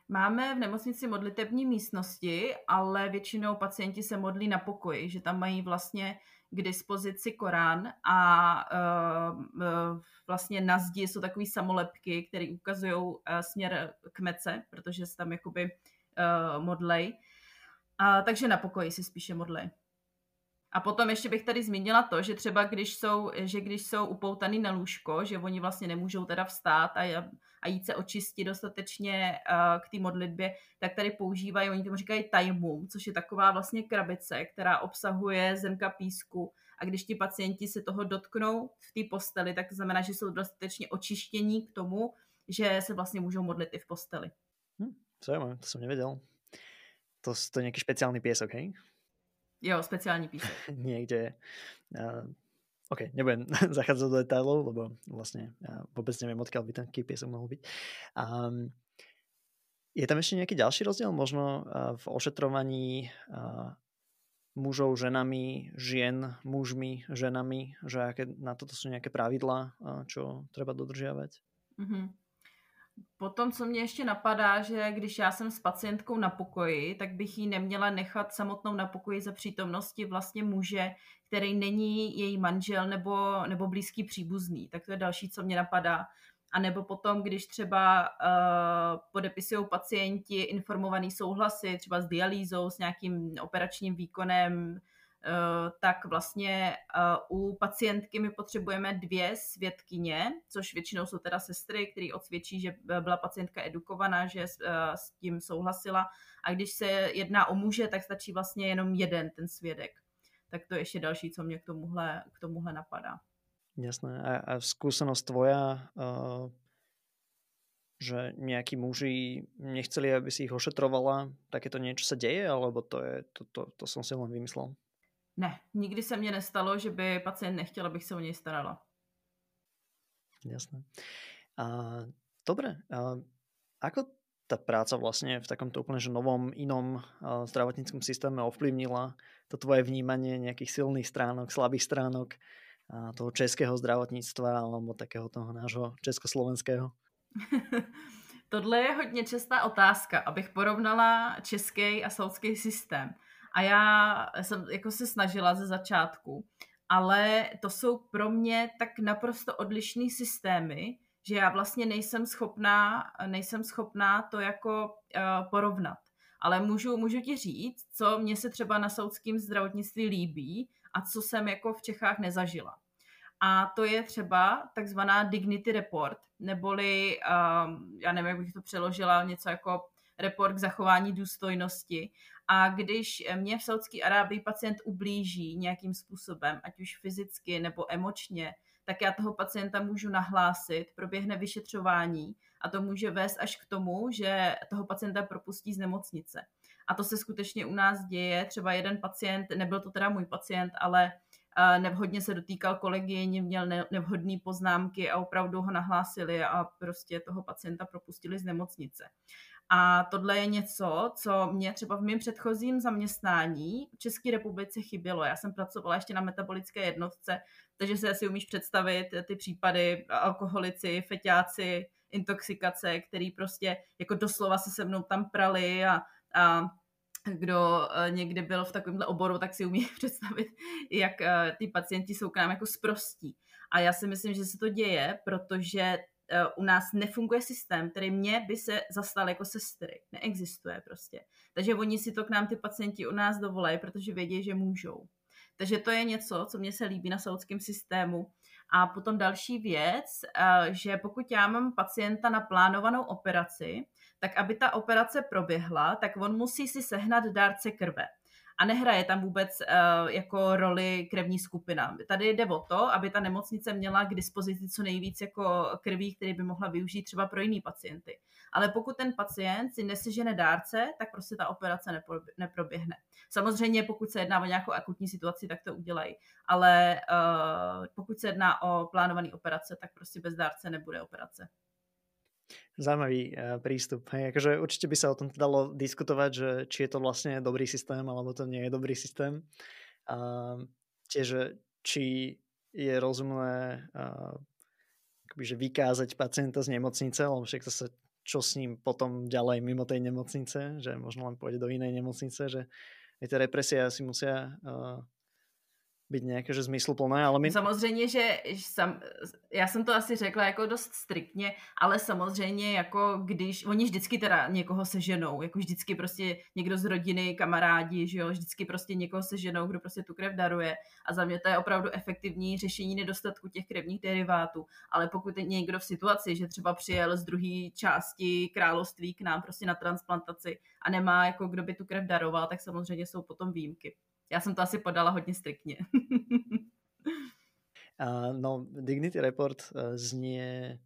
Máme v nemocnici modlitební místnosti, ale většinou pacienti se modlí na pokoji, že tam mají vlastně k dispozici Korán a uh, uh, vlastně na zdi jsou takové samolepky, které ukazují uh, směr k mece, protože se tam jakoby modlej. A, takže na pokoji si spíše modlej. A potom ještě bych tady zmínila to, že třeba když jsou, že když jsou upoutaný na lůžko, že oni vlastně nemůžou teda vstát a, a jít se očistit dostatečně uh, k té modlitbě, tak tady používají, oni tomu říkají tajmum, což je taková vlastně krabice, která obsahuje zrnka písku a když ti pacienti se toho dotknou v té posteli, tak to znamená, že jsou dostatečně očištění k tomu, že se vlastně můžou modlit i v posteli. Hm, zajímavé, to jsem nevěděl. To, to je nějaký speciální pěsok, hej? Jo, speciální písek. Někde. Uh, OK, nebudem zachádzať do detailov, lebo vlastne ja vôbec neviem, odkiaľ by ten piesok mohol byť. Um, je tam ešte nejaký ďalší rozdiel možno v ošetrovaní uh, mužov ženami, žien mužmi, ženami, že aké, na toto sú nejaké pravidlá, uh, čo treba dodržiavať? Mm-hmm. Potom, co mě ještě napadá, že když já jsem s pacientkou na pokoji, tak bych ji neměla nechat samotnou na pokoji za přítomnosti vlastně muže, který není její manžel nebo, nebo blízký příbuzný. Tak to je další, co mě napadá. A nebo potom, když třeba uh, podepisují pacienti informovaný souhlasy, třeba s dialýzou, s nějakým operačním výkonem, tak vlastně eh, u pacientky my potřebujeme dvě svědkyně, což většinou jsou teda sestry, které odsvědčí, že byla pacientka edukovaná, že eh, s tím souhlasila. A když se jedná o muže, tak stačí vlastně jenom jeden ten svědek. Tak to je ještě další, co mě k tomuhle, k tomuhle napadá. Jasné. A, a skúsenosť tvoja, uh, že nejakí muži nechceli, aby si ich ošetrovala, takéto niečo sa deje, alebo to, je, to, to, to som si len vymyslel? Ne, nikdy se mně nestalo, že by pacient nechtěl, abych se o něj starala. Jasné. A, dobre, a, ako tá práca vlastne v takomto úplne že novom, inom a, zdravotníckom systéme ovplyvnila to tvoje vnímanie nejakých silných stránok, slabých stránok a, toho českého zdravotníctva alebo takého toho nášho československého? Tohle je hodně častá otázka, abych porovnala český a saudský systém. A já jsem jako se snažila ze začátku, ale to jsou pro mě tak naprosto odlišný systémy, že já vlastně nejsem schopná, nejsem schopná to jako uh, porovnat. Ale můžu, můžu ti říct, co mě se třeba na saudském zdravotnictví líbí a co jsem jako v Čechách nezažila. A to je třeba takzvaná dignity report, neboli, um, já nevím, jak bych to přeložila, něco jako report k zachování důstojnosti. A když mě v Saudské Arábii pacient ublíží nějakým způsobem, ať už fyzicky nebo emočně, tak já toho pacienta můžu nahlásit, proběhne vyšetřování a to může vést až k tomu, že toho pacienta propustí z nemocnice. A to se skutečně u nás děje. Třeba jeden pacient, nebyl to teda můj pacient, ale nevhodně se dotýkal kolegyně, měl nevhodné poznámky a opravdu ho nahlásili a prostě toho pacienta propustili z nemocnice. A tohle je něco, co mě třeba v mém předchozím zaměstnání v České republice chybělo. Já jsem pracovala ještě na metabolické jednotce, takže si asi umíš představit ty případy alkoholici, feťáci, intoxikace, který prostě jako doslova se se mnou tam prali a, a kdo e, někdy byl v takovémhle oboru, tak si umí představit, jak e, ty pacienti jsou k nám jako sprostí. A já si myslím, že se to děje, protože u nás nefunguje systém, který mě by se zastal jako sestry. Neexistuje prostě. Takže oni si to k nám ty pacienti u nás dovolají, protože vědí, že můžou. Takže to je něco, co mě se líbí na saudském systému. A potom další věc, eh, že pokud já mám pacienta na plánovanou operaci, tak aby ta operace proběhla, tak on musí si sehnat dárce krve a nehraje tam vůbec uh, jako roli krevní skupina. Tady jde o to, aby ta nemocnice měla k dispozici co nejvíc jako krví, který by mohla využít třeba pro jiný pacienty. Ale pokud ten pacient si nesežene dárce, tak prostě ta operace neproběhne. Samozřejmě, pokud se jedná o nějakou akutní situaci, tak to udělají. Ale uh, pokud se jedná o plánované operace, tak prostě bez dárce nebude operace. Zaujímavý uh, prístup. Hej, akože určite by sa o tom dalo diskutovať, že či je to vlastne dobrý systém, alebo to nie je dobrý systém. A tiež, či je rozumné uh, akoby, že vykázať pacienta z nemocnice, lebo však zase čo s ním potom ďalej mimo tej nemocnice, že možno len pôjde do inej nemocnice, že aj tie represie asi musia uh, být nějaké, že zmysluplné, ale my... Samozřejmě, že sam, já jsem to asi řekla jako dost striktně, ale samozřejmě jako když, oni vždycky teda někoho seženou, jako vždycky prostě někdo z rodiny, kamarádi, že jo, vždycky prostě někoho seženou, kdo prostě tu krev daruje a za mě to je opravdu efektivní řešení nedostatku těch krevních derivátů, ale pokud je někdo v situaci, že třeba přijel z druhé části království k nám prostě na transplantaci a nemá jako kdo by tu krev daroval, tak samozřejmě jsou potom výjimky. Já jsem to asi podala hodně striktně. uh, no, Dignity Report uh, znie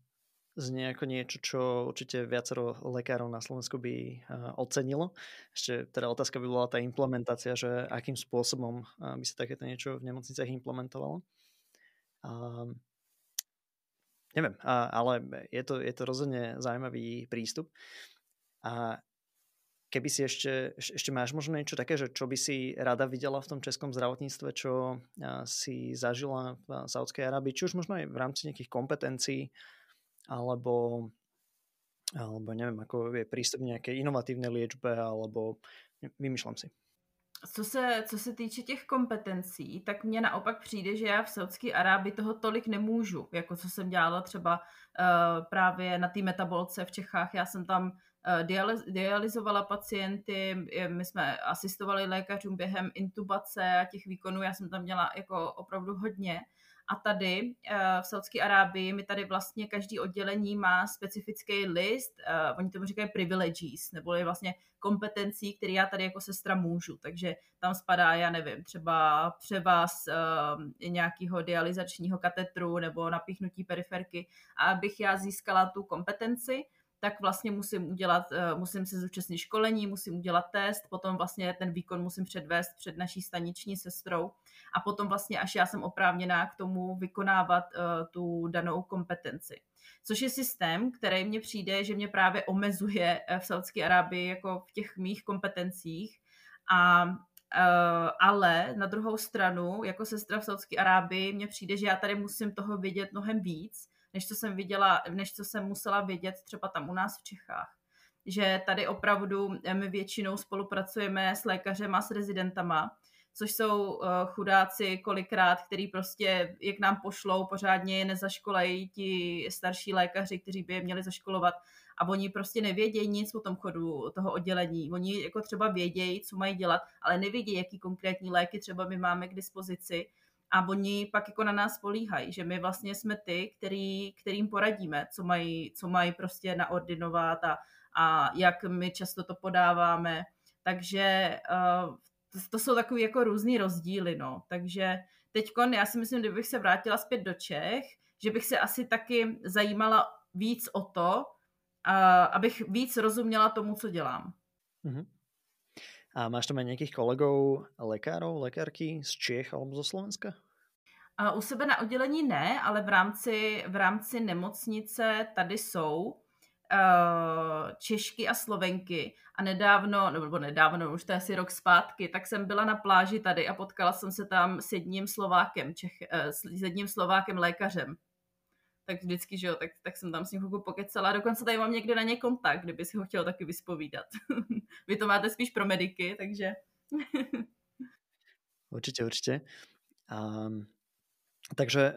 znie ako niečo, čo určite viacero lekárov na Slovensku by uh, ocenilo. Ešte teda otázka by bola tá implementácia, že akým spôsobom uh, by sa takéto niečo v nemocniciach implementovalo. Uh, neviem, uh, ale je to, je to rozhodne zaujímavý prístup. A Keby si ešte, ešte máš možno niečo také, že čo by si rada videla v tom českom zdravotníctve, čo si zažila v Saudskej Arábii, či už možno aj v rámci nejakých kompetencií, alebo, alebo neviem, ako je prístup nejakej inovatívnej liečbe, alebo vymýšľam si. Co se, co se týče těch kompetencí, tak mně naopak přijde, že já v Saudské Arábii toho tolik nemůžu, jako co jsem dělala třeba uh, právě na té metabolce v Čechách. Já jsem tam dializovala pacienty, my jsme asistovali lékařům během intubace a těch výkonů, já jsem tam měla jako opravdu hodně. A tady eh, v Saudské Arábii mi tady vlastně každý oddělení má specifický list, uh, oni tomu říkají privileges, neboli vlastně kompetencí, které já tady jako sestra můžu. Takže tam spadá, já nevím, třeba převaz nějakého dializačního katetru nebo napíchnutí periferky. A abych já získala tu kompetenci, tak vlastně musím udělat, eh, musím se zúčastnit školení, musím udělat test, potom vlastně ten výkon musím předvést před naší staniční sestrou a potom vlastně až já jsem oprávněná k tomu vykonávat uh, tu danou kompetenci. Což je systém, který mně přijde, že mě právě omezuje eh, v Saudské Arábii jako v těch mých kompetencích a ale na druhou stranu, jako sestra v Saudské Arábii, mně přijde, že já tady musím toho vědět mnohem víc, než co jsem viděla, než co jsem musela vědět třeba tam u nás v Čechách. Že tady opravdu my většinou spolupracujeme s lékařem a s rezidentama, což jsou uh, chudáci kolikrát, který prostě, jak nám pošlou, pořádně je nezaškolejí ti starší lékaři, kteří by je měli zaškolovat a oni prostě nevědějí nic o tom chodu toho oddělení. Oni jako třeba vědějí, co mají dělat, ale nevědějí, jaký konkrétní léky třeba my máme k dispozici a oni pak jako na nás políhají, že my vlastně jsme ty, který, kterým poradíme, co mají, co mají prostě naordinovat a, a jak my často to podáváme. Takže uh, to, to jsou takový jako různý rozdíly, no. Takže teďkon, já si myslím, kdybych se vrátila zpět do Čech, že bych se asi taky zajímala víc o to, a abych víc rozuměla tomu, co dělám. Uh-huh. A máš tam aj nějakých kolegů, lékařů, lékařky z Čech alebo zo Slovenska? A u sebe na oddělení ne, ale v rámci, v rámci nemocnice tady jsou uh, Češky a Slovenky. A nedávno, nebo nedávno, už to je asi rok zpátky, tak jsem byla na pláži tady a potkala jsem se tam s jedním Slovákem, Čech, uh, s jedním Slovákem lékařem tak vždycky, že jo, tak, tak jsem tam s ním chvilku pokecala. Dokonce tady mám někde na ně kontakt, kdyby si ho chtěl taky vyspovídat. Vy to máte spíš pro mediky, takže... určitě, určitě. Um, takže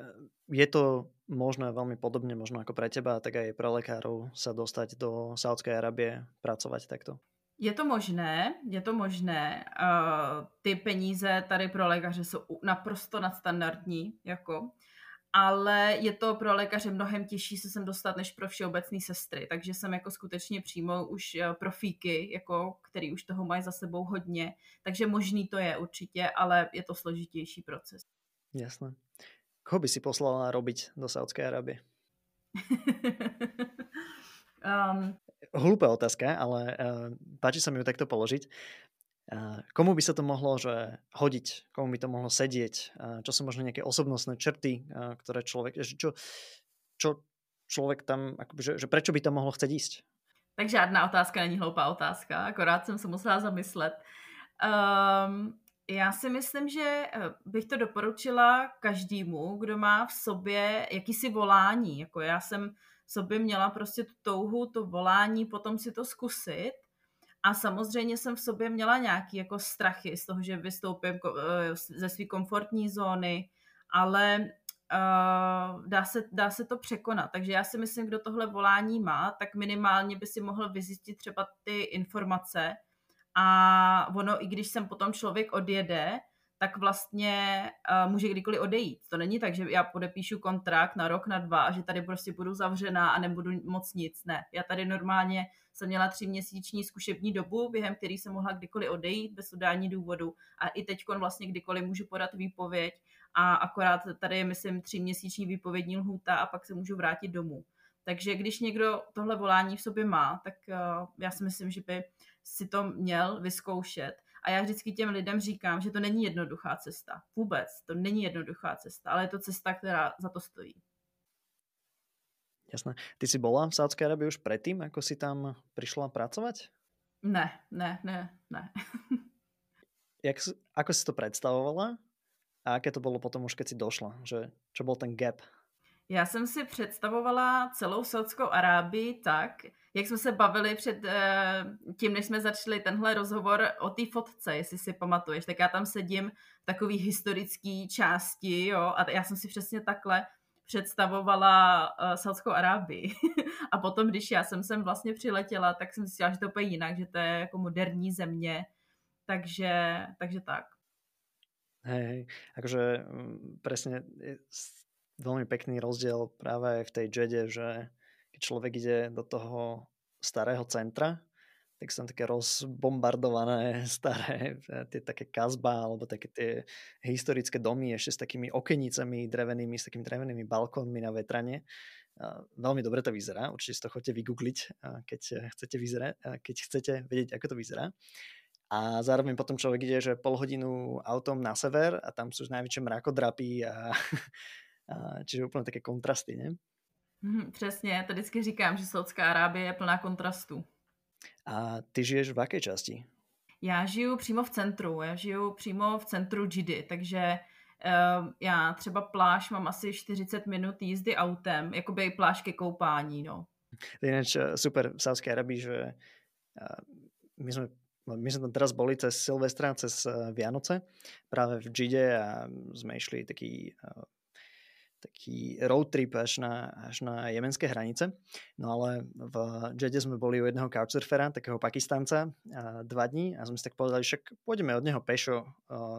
je to možné veľmi podobne, možno ako pre teba, tak aj pre lekárov sa dostať do Saudské Arabie, pracovat takto? Je to možné, je to možné. Uh, ty peníze tady pro lékaře jsou naprosto nadstandardní, jako ale je to pro lékaře mnohem těžší se sem dostat než pro všeobecné sestry, takže jsem jako skutečně přímo už eh, profíky, jako, který už toho mají za sebou hodně, takže možný to je určitě, ale je to složitější proces. Jasné. Koho by si poslala robiť do Saudské Arábie? um, Hlúpa otázka, ale uh, páči sa mi ju takto položiť. Komu by sa to mohlo že hodiť? Komu by to mohlo sedieť? Čo sú možno nejaké osobnostné črty, ktoré človek... Čo, čo člověk tam, akoby, že, že prečo by tam mohlo chceť ísť? Tak žádná otázka není hloupá otázka, akorát jsem se musela zamyslet. Um, já si myslím, že eh, bych to doporučila každému, kdo má v sobě jakýsi volání. Jako já jsem v sobě měla prostě tu touhu, to volání, potom si to zkusit a samozřejmě jsem v sobě měla nějaký jako strachy z toho, že vystoupím eh, ze své komfortní zóny, ale uh, dá, se, dá se to překonat. Takže já si myslím, kdo tohle volání má, tak minimálně by si mohl vyzjistit třeba ty informace a ono, i když sem potom člověk odjede, tak vlastně uh, může kdykoliv odejít. To není tak, že já podepíšu kontrakt na rok, na dva a že tady prostě budu zavřená a nebudu moc nic. Ne, já tady normálně jsem měla tři měsíční zkušební dobu, během který jsem mohla kdykoliv odejít bez udání důvodu a i teď vlastně kdykoliv můžu podat výpověď a akorát tady je, myslím, tři měsíční výpovědní lhůta a pak se můžu vrátit domů. Takže když někdo tohle volání v sobě má, tak uh, já si myslím, že by si to měl vyzkoušet. A já vždycky těm lidem říkám, že to není jednoduchá cesta. Vůbec, to není jednoduchá cesta, ale je to cesta, která za to stojí. Jasné. Ty si bola v Saudské Arabii už predtým, ako si tam prišla pracovať? Ne, ne, ne, ne. Jak, ako si to predstavovala? A aké to bylo potom už, keď si došla? Že, čo byl ten gap? Já jsem si představovala celou Saudskou Arábii tak, jak jsme se bavili před eh, tím, než jsme začali tenhle rozhovor o té fotce, jestli si pamatuješ, tak já tam sedím v takový historický části, jo, a já jsem si přesně takhle představovala uh, Saudskou Arábii. a potom, když já jsem sem vlastně přiletěla, tak jsem si že to úplně jinak, že to je jako moderní země. Takže, takže tak. Hej, hej. Akože mm, presne veľmi pekný rozdiel práve v tej Jede, že keď človek ide do toho starého centra, tak sú také rozbombardované staré, tie také kazba, alebo také tie historické domy ešte s takými okenicami drevenými, s takými drevenými balkónmi na vetrane. Veľmi dobre to vyzerá, určite si to chodte vygoogliť, keď chcete, vyzerať, keď chcete vedieť, ako to vyzerá. A zároveň potom človek ide, že pol hodinu autom na sever a tam sú najväčšie mrakodrapy a čiže úplne také kontrasty, ne? Mm, přesně, to vždycky říkám, že Saudská Arábie je plná kontrastů. A ty žiješ v jaké části? Já žiju přímo v centru, já žiju přímo v centru Džidy, takže Uh, já třeba pláž mám asi 40 minut jízdy autem, jakoby pláž ke koupání, no. To je eh, super v Sávskej Arabii, že uh, my sme my sme tam teraz boli cez Silvestra, cez Vianoce, práve v Džide a sme išli taký taký road trip až na, až na jemenské hranice. No ale v Jede sme boli u jedného couchsurfera, takého Pakistanca, dva dní a sme si tak povedali, však pôjdeme od neho pešo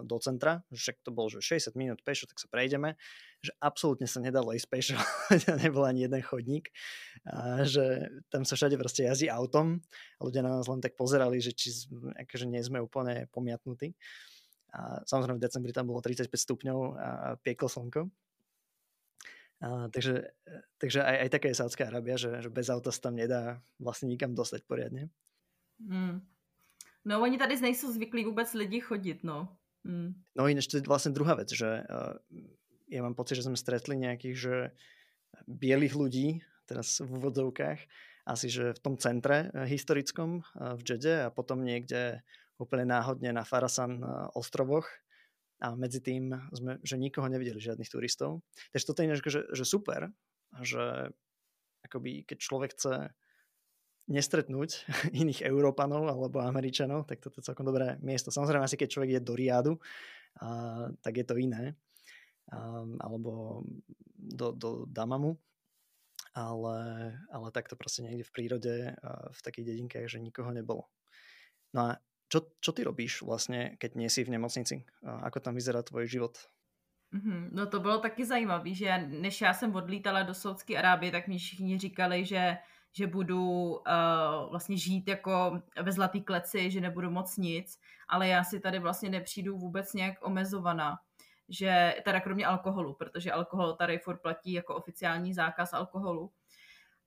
do centra, však to bolo že 60 minút pešo, tak sa prejdeme, že absolútne sa nedalo ísť pešo, nebol ani jeden chodník, a že tam sa všade proste jazdí autom a ľudia na nás len tak pozerali, že či akože nie sme úplne pomiatnutí. A samozrejme v decembri tam bolo 35 stupňov a pieklo slnko. A, takže takže aj, aj také je Saudská Arábia, že, že bez auta sa tam nedá vlastne nikam dostať poriadne. Hmm. No oni tady nejsou zvyklí vůbec lidi chodit, no. Hmm. No ináč to je vlastne druhá vec, že uh, ja mám pocit, že sme stretli nejakých, že bielých ľudí, teraz v úvodzovkách, asi že v tom centre uh, historickom uh, v Džede a potom niekde úplne náhodne na Farasan uh, ostrovoch a medzi tým sme, že nikoho nevideli, žiadnych turistov. Takže toto je že, že super, že akoby keď človek chce nestretnúť iných Európanov alebo Američanov, tak toto je celkom dobré miesto. Samozrejme, asi keď človek je do Riadu, a, tak je to iné. A, alebo do, do Damamu. Ale, ale takto proste niekde v prírode, v takých dedinkách, že nikoho nebolo. No a čo, čo ty robíš vlastně, keď nie si v nemocnici? A ako tam vyzerá tvoj život? Mm-hmm. No to bylo taky zajímavé, že než já jsem odlítala do Saudské Arábie, tak mi všichni říkali, že, že budu uh, vlastně žít jako ve zlatý kleci, že nebudu moc nic, ale já si tady vlastně nepřijdu vůbec nějak omezovaná že teda kromě alkoholu, protože alkohol tady furt platí jako oficiální zákaz alkoholu,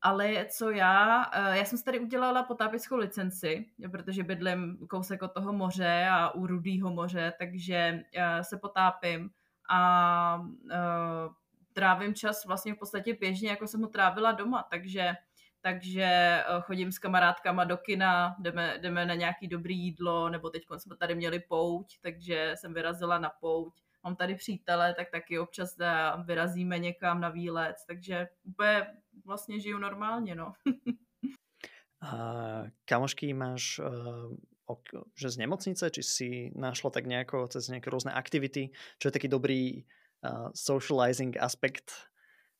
ale co já, eh, já jsem si tady udělala potápěckou licenci, protože bydlím kousek od toho moře a u Rudýho moře, takže eh, se potápím a uh, trávím čas vlastně v podstatě běžně, jako jsem ho trávila doma, takže takže chodím s kamarádkama do kina, jdeme, jdeme na nějaký dobrý jídlo, nebo teď jsme tady měli pouť, takže jsem vyrazila na pouť mám tady přítele, tak taky občas vyrazíme někam na výlet, takže úplně vlastně žiju normálně, no. A kamošky máš uh, že z nemocnice, či si našla tak nejako cez nejaké rôzne aktivity, čo je taký dobrý uh, socializing aspekt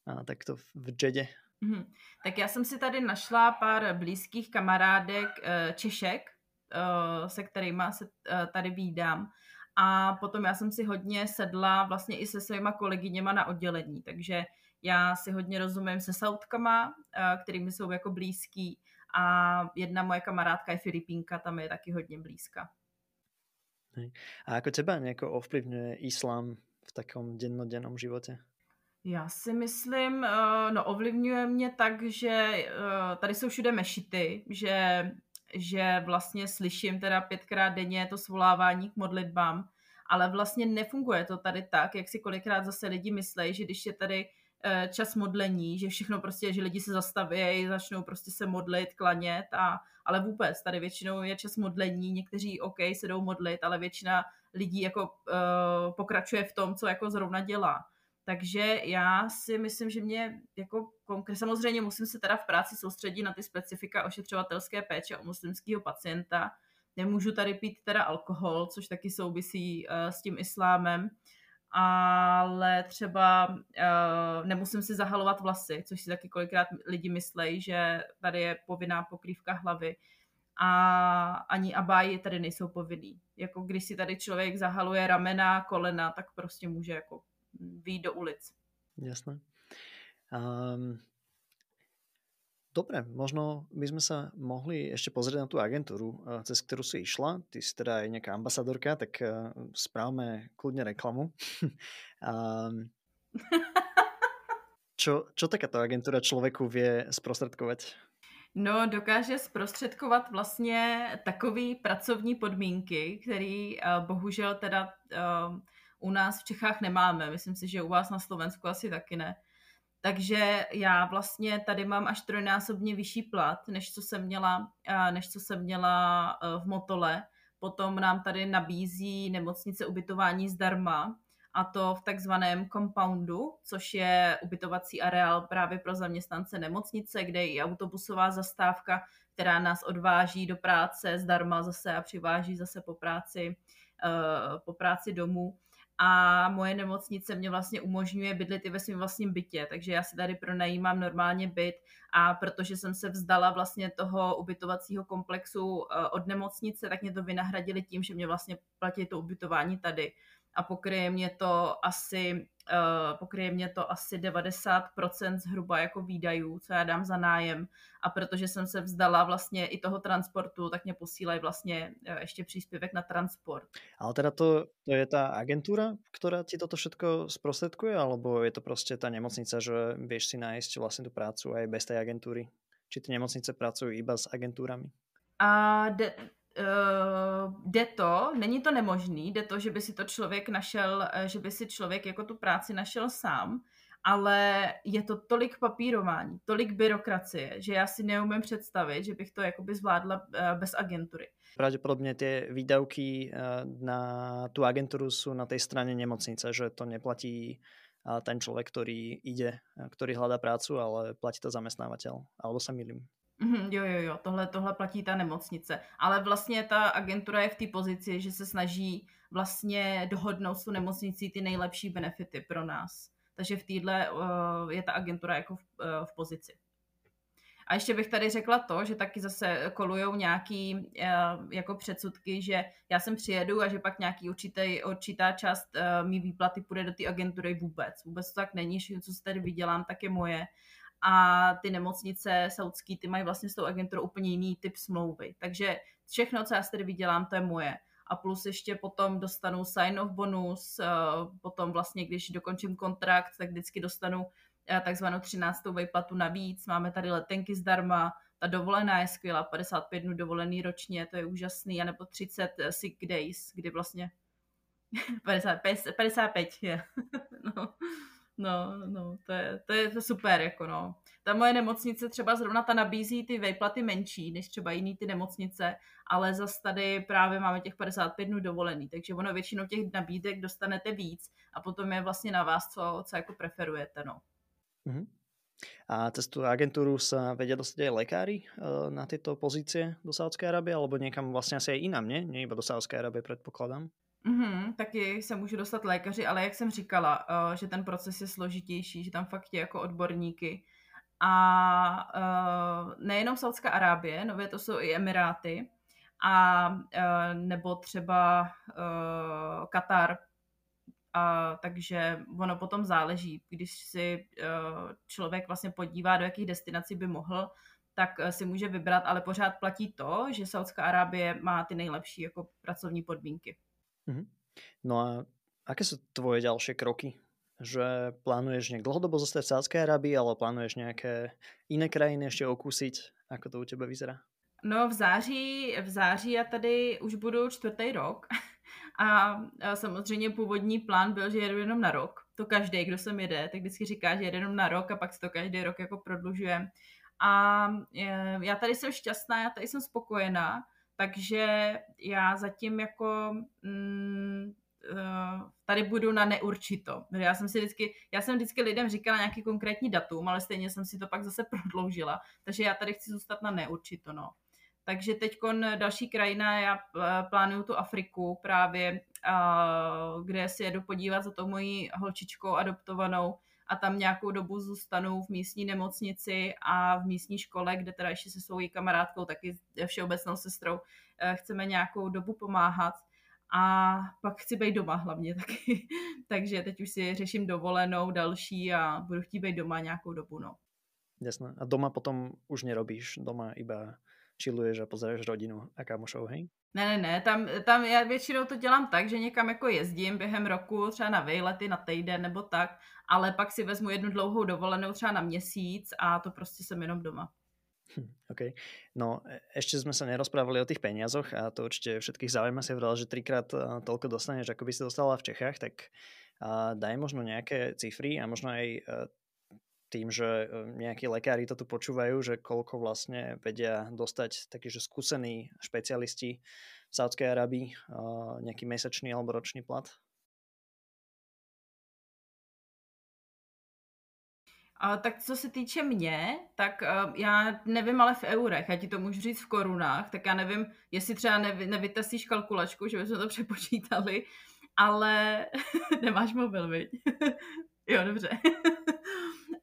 uh, takto v Džede? Mm-hmm. Tak já jsem si tady našla pár blízkých kamarádek uh, Češek, uh, se kterými se uh, tady výdám a potom já jsem si hodně sedla vlastně i se svýma kolegyněma na oddělení, takže já si hodně rozumím se Sautkama, eh, kterými jsou jako blízký a jedna moje kamarádka je Filipínka, tam je taky hodně blízka. A jako teba nějako ovplyvňuje islám v takom dennodennom životě? Já si myslím, eh, no ovlivňuje mě tak, že eh, tady jsou všude mešity, že že vlastně slyším teda pětkrát denně to svolávání k modlitbám, ale vlastně nefunguje to tady tak, jak si kolikrát zase lidi myslejí, že když je tady eh, čas modlení, že všechno prostě, že lidi se zastaví, začnou prostě se modlit, klanět, a, ale vůbec, tady většinou je čas modlení, někteří OK se jdou modlit, ale většina lidí jako uh, pokračuje v tom, co jako zrovna dělá. Takže já si myslím, že mě jako konkrétně, samozřejmě musím se teda v práci soustředit na ty specifika ošetřovatelské péče o muslimského pacienta. Nemůžu tady pít teda alkohol, což taky souvisí uh, s tím islámem, ale třeba uh, nemusím si zahalovat vlasy, což si taky kolikrát lidi myslejí, že tady je povinná pokrývka hlavy a ani abáji tady nejsou povinný. Jako když si tady člověk zahaluje ramena, kolena, tak prostě může jako výjít do ulic. Jasné. Um, Dobre, možno by sme sa mohli ešte pozrieť na tú agentúru, eh, cez ktorú si išla. Ty si teda aj nejaká ambasadorka, tak eh, správame kľudne reklamu. um, čo, čo takáto agentúra človeku vie sprostredkovať? No, dokáže zprostředkovat vlastně takový pracovní podmínky, který uh, bohužel teda uh, u nás v Čechách nemáme. Myslím si, že u vás na Slovensku asi taky ne. Takže já vlastně tady mám až trojnásobně vyšší plat, než co jsem měla, než co jsem měla e, v Motole. Potom nám tady nabízí nemocnice ubytování zdarma a to v takzvaném compoundu, což je ubytovací areál právě pro zaměstnance nemocnice, kde je i autobusová zastávka, která nás odváží do práce zdarma zase a přiváží zase po práci, uh, po práci domů a moje nemocnice mě vlastně umožňuje bydlet i ve svém vlastním bytě, takže já si tady pronajímám normálně byt a protože jsem se vzdala vlastně toho ubytovacího komplexu eh, od nemocnice, tak mě to vynahradili tím, že mě vlastně platí to ubytování tady. A pokryje mě to asi pokryje mě to asi 90% zhruba jako výdajů, co já dám za nájem a protože jsem se vzdala vlastně i toho transportu, tak mě posílají vlastně uh, ještě příspěvek na transport. Ale teda to, to je ta agentura, která ti toto všetko zprostředkuje, alebo je to prostě ta nemocnice, že vieš si nájsť vlastně tu prácu aj bez té agentury? Či ty nemocnice pracují iba s agentúrami? A de, uh, jde to, není to nemožný, jde to, že by si to člověk našel, eh, že by si člověk jako tu práci našel sám, ale je to tolik papírování, tolik byrokracie, že já si neumím představit, že bych to jakoby zvládla uh, bez agentury. Pravděpodobně ty výdavky na tu agenturu jsou na té straně nemocnice, že to neplatí ten člověk, který ide, který hledá prácu, ale platí to zaměstnávatel. Alebo se milím. Mm, jo, jo, jo, tohle, tohle platí ta nemocnice. Ale vlastně ta agentura je v té pozici, že se snaží vlastně dohodnout s tu nemocnicí ty nejlepší benefity pro nás. Takže v téhle uh, je ta agentura jako v, uh, v pozici. A ještě bych tady řekla to, že taky zase kolujou nějaký uh, jako předsudky, že já sem přijedu a že pak nějaký určitý, určitá část uh, mý výplaty půjde do té agentury vůbec. Vůbec to tak není, že co se tady vydělám, tak je moje a ty nemocnice saudský, ty mají vlastně s tou agenturou úplně jiný typ smlouvy. Takže všechno, co já si tady vydělám, to je moje. A plus ještě potom dostanu sign-off bonus, eh, potom vlastně, když dokončím kontrakt, tak vždycky dostanu eh, takzvanou 13. výplatu navíc. Máme tady letenky zdarma, ta dovolená je skvělá, 55 dnů dovolený ročně, to je úžasný, anebo 30 eh, sick days, kdy vlastně 50, 55 je. no. No, no, to je, to je to super, jako no. Ta moje nemocnice třeba zrovna ta nabízí ty vejplaty menší, než třeba jiný ty nemocnice, ale zas tady právě máme těch 55 dnů dovolený, takže ono většinou těch nabídek dostanete víc a potom je vlastně na vás, co, co jako preferujete, no. Mm-hmm. A cez tú agentúru sa vedia dostať aj lekári na tieto pozície do Sádskej Arábie, alebo niekam vlastne asi aj inám, nie? Iba do Sádskej Arábie, predpokladám. Mm-hmm, taky se můžu dostat lékaři, ale jak jsem říkala, uh, že ten proces je složitější, že tam fakt je jako odborníky. A uh, nejenom Saudská Arábie, nově to jsou i Emiráty, a uh, nebo třeba uh, Katar. A, takže ono potom záleží, když si uh, člověk vlastně podívá, do jakých destinací by mohl, tak si může vybrat, ale pořád platí to, že Saudská Arábie má ty nejlepší jako pracovní podmínky. Mm-hmm. No a aké sú tvoje ďalšie kroky? Že plánuješ nejak dlhodobo zostať v Sádskej Arabii, ale plánuješ nejaké iné krajiny ještě okúsiť? Ako to u tebe vyzerá? No v září, v září já tady už budu čtvrtý rok a, a samozřejmě původní plán byl, že jedu jenom na rok. To každý, kdo sem jede, tak vždycky říká, že jede jenom na rok a pak si to každý rok jako prodlužuje. A e, já tady jsem šťastná, já tady jsem spokojená takže já zatím jako mm, eh, tady budu na neurčito. Já jsem si vždycky, já jsem vždycky lidem říkala nějaký konkrétní datum, ale stejně jsem si to pak zase prodloužila. Takže já tady chci zůstat na neurčito, no. Takže teď další krajina, já eh, plánuju tu Afriku právě, kde si jedu podívat za tou mojí holčičkou adoptovanou, a tam nějakou dobu zůstanu v místní nemocnici a v místní škole, kde teda ještě se svou kamarádkou, taky všeobecnou sestrou, eh, chceme nějakou dobu pomáhat a pak chci být doma hlavně taky. Takže teď už si řeším dovolenou další a budu chtít být doma nějakou dobu, no. Jasné. A doma potom už nerobíš, doma iba chilluješ a pozeráš rodinu a kamošov, hej? Ne, ne, ne, tam, tam já většinou to dělám tak, že někam jako jezdím během roku, třeba na vejlety, na týden nebo tak, ale pak si vezmu jednu dlouhou dovolenou třeba na měsíc a to prostě jsem jenom doma. Hm, OK. No, e, ešte sme sa nerozprávali o tých peniazoch a to určite všetkých zaujíma. Si hovorila, že trikrát toľko dostaneš, ako by si dostala v Čechách, tak daj možno nejaké cifry a možno aj e, tým, že eh, nejakí lekári to tu počúvajú, že koľko vlastne vedia dostať takí, že skúsení špecialisti v Saudskej Arabii eh, nejaký mesačný alebo ročný plat? A tak co se týče mě, tak eh, já nevím, ale v eurech, já ti to můžu říct v korunách, tak já nevím, jestli třeba nevy, nevytasíš kalkulačku, že bychom to přepočítali, ale nemáš mobil, viď? jo, dobře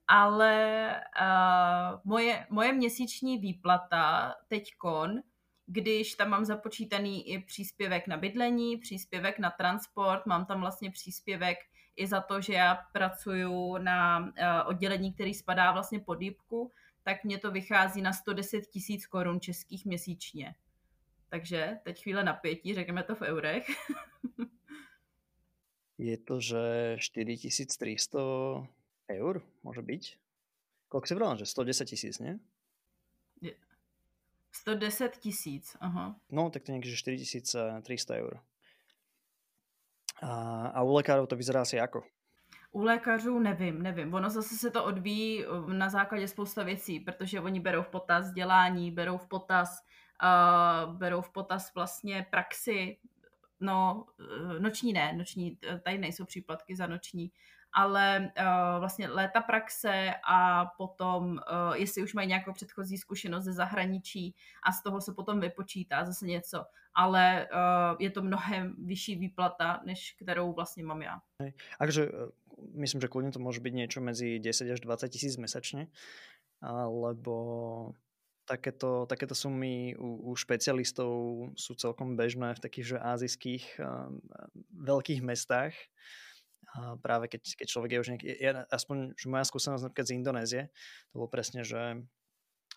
ale uh, moje, moje měsíční výplata teďkon, když tam mám započítaný i příspěvek na bydlení, příspěvek na transport, mám tam vlastně příspěvek i za to, že já pracuju na uh, oddělení, který spadá vlastně pod dýpku, tak mě to vychází na 110 tisíc korun českých měsíčně. Takže teď chvíle napětí, řekneme to v eurech. Je to, že 4300 eur může být? Kolik si vrala, že 110 tisíc, ne? 110 tisíc, aha. No, tak to někde 4300 eur. A, a u lékařů to vyzerá asi jako? U lékařů nevím, nevím. Ono zase se to odvíjí eh, na základě spousta věcí, protože oni berou v potaz dělání, berou v potaz, uh, berou v potaz vlastně praxi, no eh, noční ne, noční, tady nejsou příplatky za noční, ale uh, vlastně léta praxe a potom, uh, jestli už mají nějakou předchozí zkušenost ze zahraničí a z toho se potom vypočítá zase něco. Ale uh, je to mnohem vyšší výplata, než kterou vlastně mám já. Takže myslím, že kľudne to může být něco mezi 10 až 20 tisíc mesačně, alebo takéto, takéto sumy u, u špecialistov sú celkom bežné v takých že azijských uh, veľkých mestách. A práve keď, keď človek je už nejaký, ja, aspoň že moja skúsenosť napríklad z Indonézie, to bolo presne, že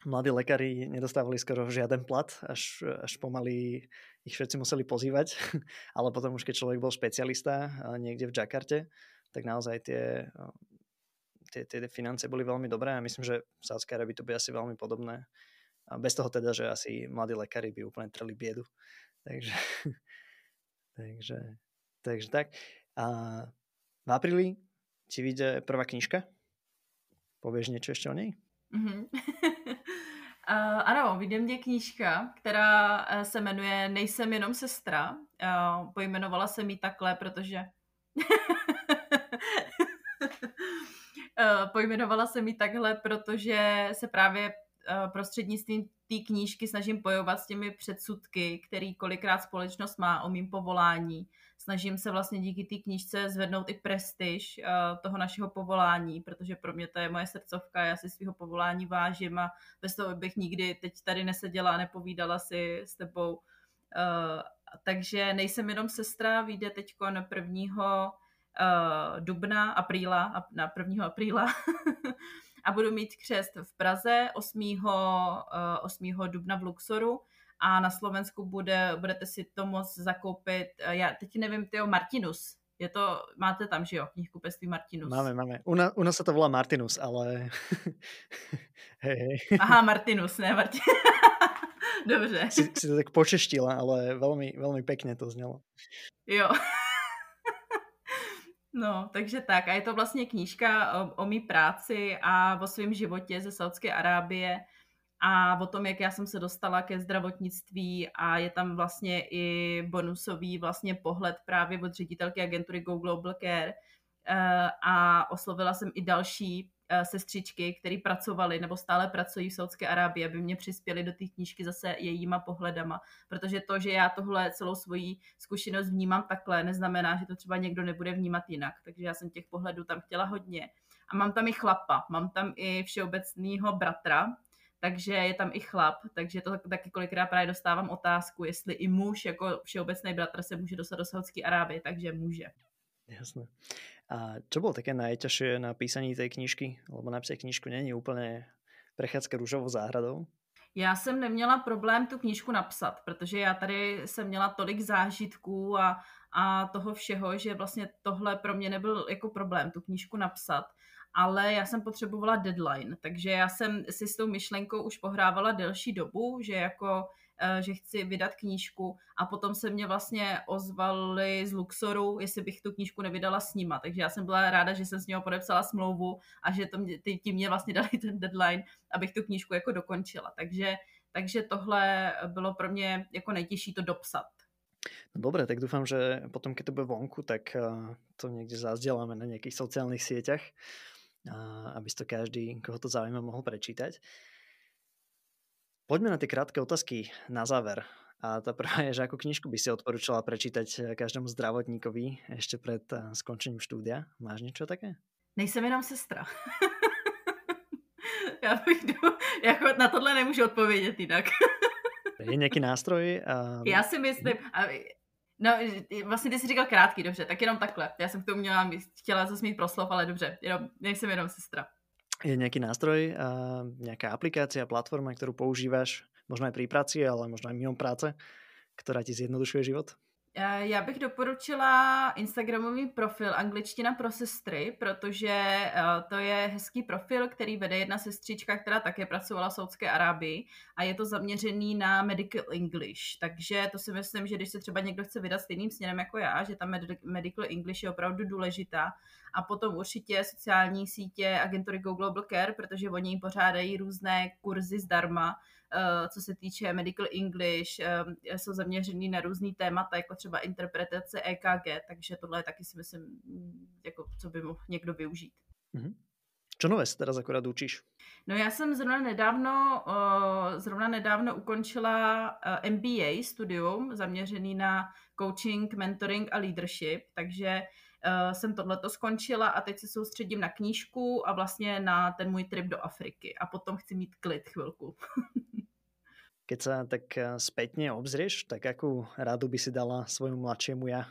mladí lekári nedostávali skoro žiaden plat, až, až pomaly ich všetci museli pozývať, ale potom už keď človek bol špecialista niekde v Jakarte, tak naozaj tie, tie, tie finance boli veľmi dobré a myslím, že v Sádskej Arabii to bude asi veľmi podobné. A bez toho teda, že asi mladí lekári by úplne treli biedu. Takže, takže, takže tak. A v apríli ti vyjde prvá knižka. Pověš něco ještě o něj? Mm-hmm. uh, ano, vyjde mě knížka, která uh, se jmenuje Nejsem jenom sestra. Uh, pojmenovala se mi takhle, protože... uh, pojmenovala se mi takhle, protože se právě prostřednictvím té knížky snažím bojovat s těmi předsudky, který kolikrát společnost má o mým povolání snažím se vlastně díky té knížce zvednout i prestiž uh, toho našeho povolání, protože pro mě to je moje srdcovka, já si svého povolání vážím a bez toho bych nikdy teď tady neseděla a nepovídala si s tebou. Uh, takže nejsem jenom sestra, vyjde teď na prvního dubna, apríla, na 1. apríla a budu mít křest v Praze 8. Uh, 8. dubna v Luxoru a na Slovensku bude, budete si to moc zakoupit, eh, já teď nevím, tyjo, Martinus, je to, máte tam, že jo, knihkupectví Martinus. Máme, máme. U, na, u nás se to volá Martinus, ale... hej, hej. Aha, Martinus, ne Martin. Dobře. Si, si to tak počeštila, ale velmi, velmi pěkně to znělo. Jo. No, takže tak. A je to vlastně knížka o, o mý práci a o svém životě ze Saudské Arábie a o tom, jak já jsem se dostala ke zdravotnictví a je tam vlastně i bonusový vlastně pohled právě od ředitelky agentury Go Global Care eh, a oslovila jsem i další sestřičky, které pracovaly nebo stále pracují v Saudské Arábii, aby mě přispěli do té knížky zase jejíma pohledama, protože to, že já tohle celou svoji zkušenost vnímám takhle, neznamená, že to třeba někdo nebude vnímat jinak, takže já jsem těch pohledů tam chtěla hodně. A mám tam i chlapa, mám tam i všeobecného bratra, takže je tam i chlap, takže to taky kolikrát právě dostávám otázku, jestli i muž jako všeobecný bratr se může dostat do Saudské Arábie, takže může. Jasné. A čo bylo také najťažšie na písaní té knížky? Lebo napsat knížku není úplně prechádzka růžovou záhradou. Já jsem neměla problém tu knížku napsat, protože já tady jsem měla tolik zážitků a, a toho všeho, že vlastně tohle pro mě nebyl jako problém tu knížku napsat ale já jsem potřebovala deadline, takže já jsem si s tou myšlenkou už pohrávala delší dobu, že jako že chci vydat knížku a potom se mě vlastně ozvali z Luxoru, jestli bych tu knížku nevydala s nima, takže já jsem byla ráda, že jsem s ním podepsala smlouvu a že to mě, ty, tím mě vlastně dali ten deadline, abych tu knížku jako dokončila, takže, takže tohle bylo pro mě jako nejtěžší to dopsat. No dobre, tak dúfam, že potom, keď to bude vonku, tak eh, to niekde zazdielame na nejakých sociálnych sieťach aby to každý, koho to zaujíma, mohol prečítať. Poďme na tie krátke otázky na záver. A tá prvá je, že ako knižku by si odporúčala prečítať eh, každému zdravotníkovi ešte pred eh, skončením štúdia? Máš niečo také? Nejsem jenom sestra. Já bych do, jako na tohle nemůžu odpovědět jinak. je nějaký nástroj? A... Já si myslím, a, no vlastně ty jsi říkal krátký, dobře, tak jenom takhle. Já jsem k tomu měla, chtěla zase mít proslov, ale dobře, jenom, nejsem jenom sestra. Je nějaký nástroj, a nějaká aplikácia, platforma, kterou používáš, možná i pri práci, ale možná i mimo práce, která ti zjednodušuje život? Eh, já bych doporučila Instagramový profil Angličtina pro sestry, protože eh, to je hezký profil, který vede jedna sestřička, která také pracovala v Saudské Arábii a je to zaměřený na medical English. Takže to si myslím, že když se třeba někdo chce vydat stejným směrem jako já, že ta medical English je opravdu důležitá. A potom určitě sociální sítě agentury Go Global Care, protože oni pořádají různé kurzy zdarma, co se týče medical English, eh, jsou zaměřený na různý témata, jako třeba interpretace EKG, takže tohle je taky si myslím, jako co by mohl někdo využít. Mm-hmm. Co nové se teda akorát učíš? No já jsem zrovna nedávno, uh, zrovna nedávno ukončila MBA studium zaměřený na coaching, mentoring a leadership, takže jsem tohleto skončila a teď se soustředím na knížku a vlastně na ten můj trip do Afriky a potom chci mít klid chvilku. Keď sa tak eh, spätne obzrieš, tak akú radu by si dala svojmu mladšiemu ja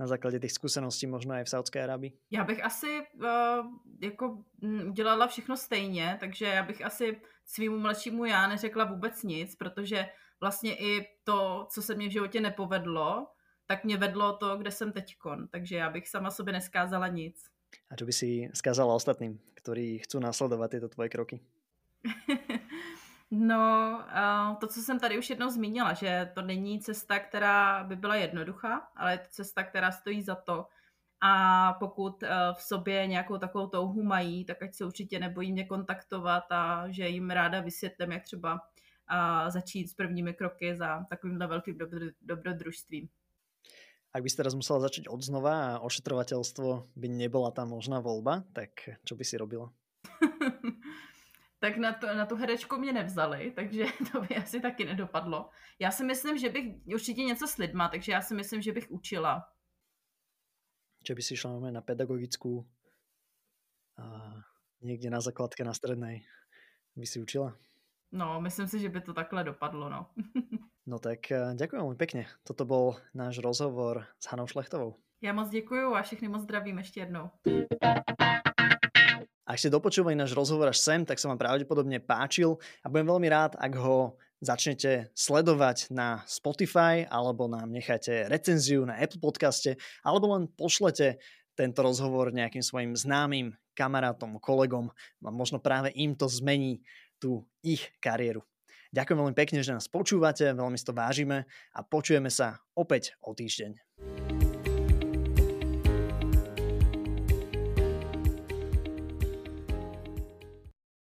na základě těch zkušeností možná i v Saudské Arabii? Já bych asi uh, jako dělala všechno stejně, takže já bych asi svýmu mladšímu já neřekla vůbec nic, protože vlastně i to, co se mě v životě nepovedlo, tak mě vedlo to, kde jsem teďkon. Takže já bych sama sobě neskázala nic. A co by si skázala ostatným, kteří chcou následovat tyto tvoje kroky? No, to, co jsem tady už jednou zmínila, že to není cesta, která by byla jednoduchá, ale je to cesta, která stojí za to. A pokud v sobě nějakou takovou touhu mají, tak ať se určitě nebojí mě kontaktovat a že jim ráda vysvětlím, jak třeba začít s prvními kroky za takovýmhle velkým dobrodružstvím. Ak by si teraz musela začať od znova a ošetrovateľstvo by nebola tam možná volba, tak čo by si robila? tak na, to, na tu herečku mě nevzali, takže to by asi taky nedopadlo. Já si myslím, že bych určitě něco s lidma, takže já si myslím, že bych učila. Že by si šla na pedagogickou a někde na základce na střednej by si učila? No, myslím si, že by to takhle dopadlo, no. no tak eh, děkuji velmi pěkně. Toto byl náš rozhovor s Hanou Šlechtovou. Já moc děkuji a všechny moc zdravím ještě jednou. Ak ste dopočúvali náš rozhovor až sem, tak sa vám pravdepodobne páčil a budem veľmi rád, ak ho začnete sledovať na Spotify alebo nám necháte recenziu na Apple podcaste alebo len pošlete tento rozhovor nejakým svojim známym kamarátom, kolegom a možno práve im to zmení tú ich kariéru. Ďakujem veľmi pekne, že nás počúvate, veľmi si to vážime a počujeme sa opäť o týždeň.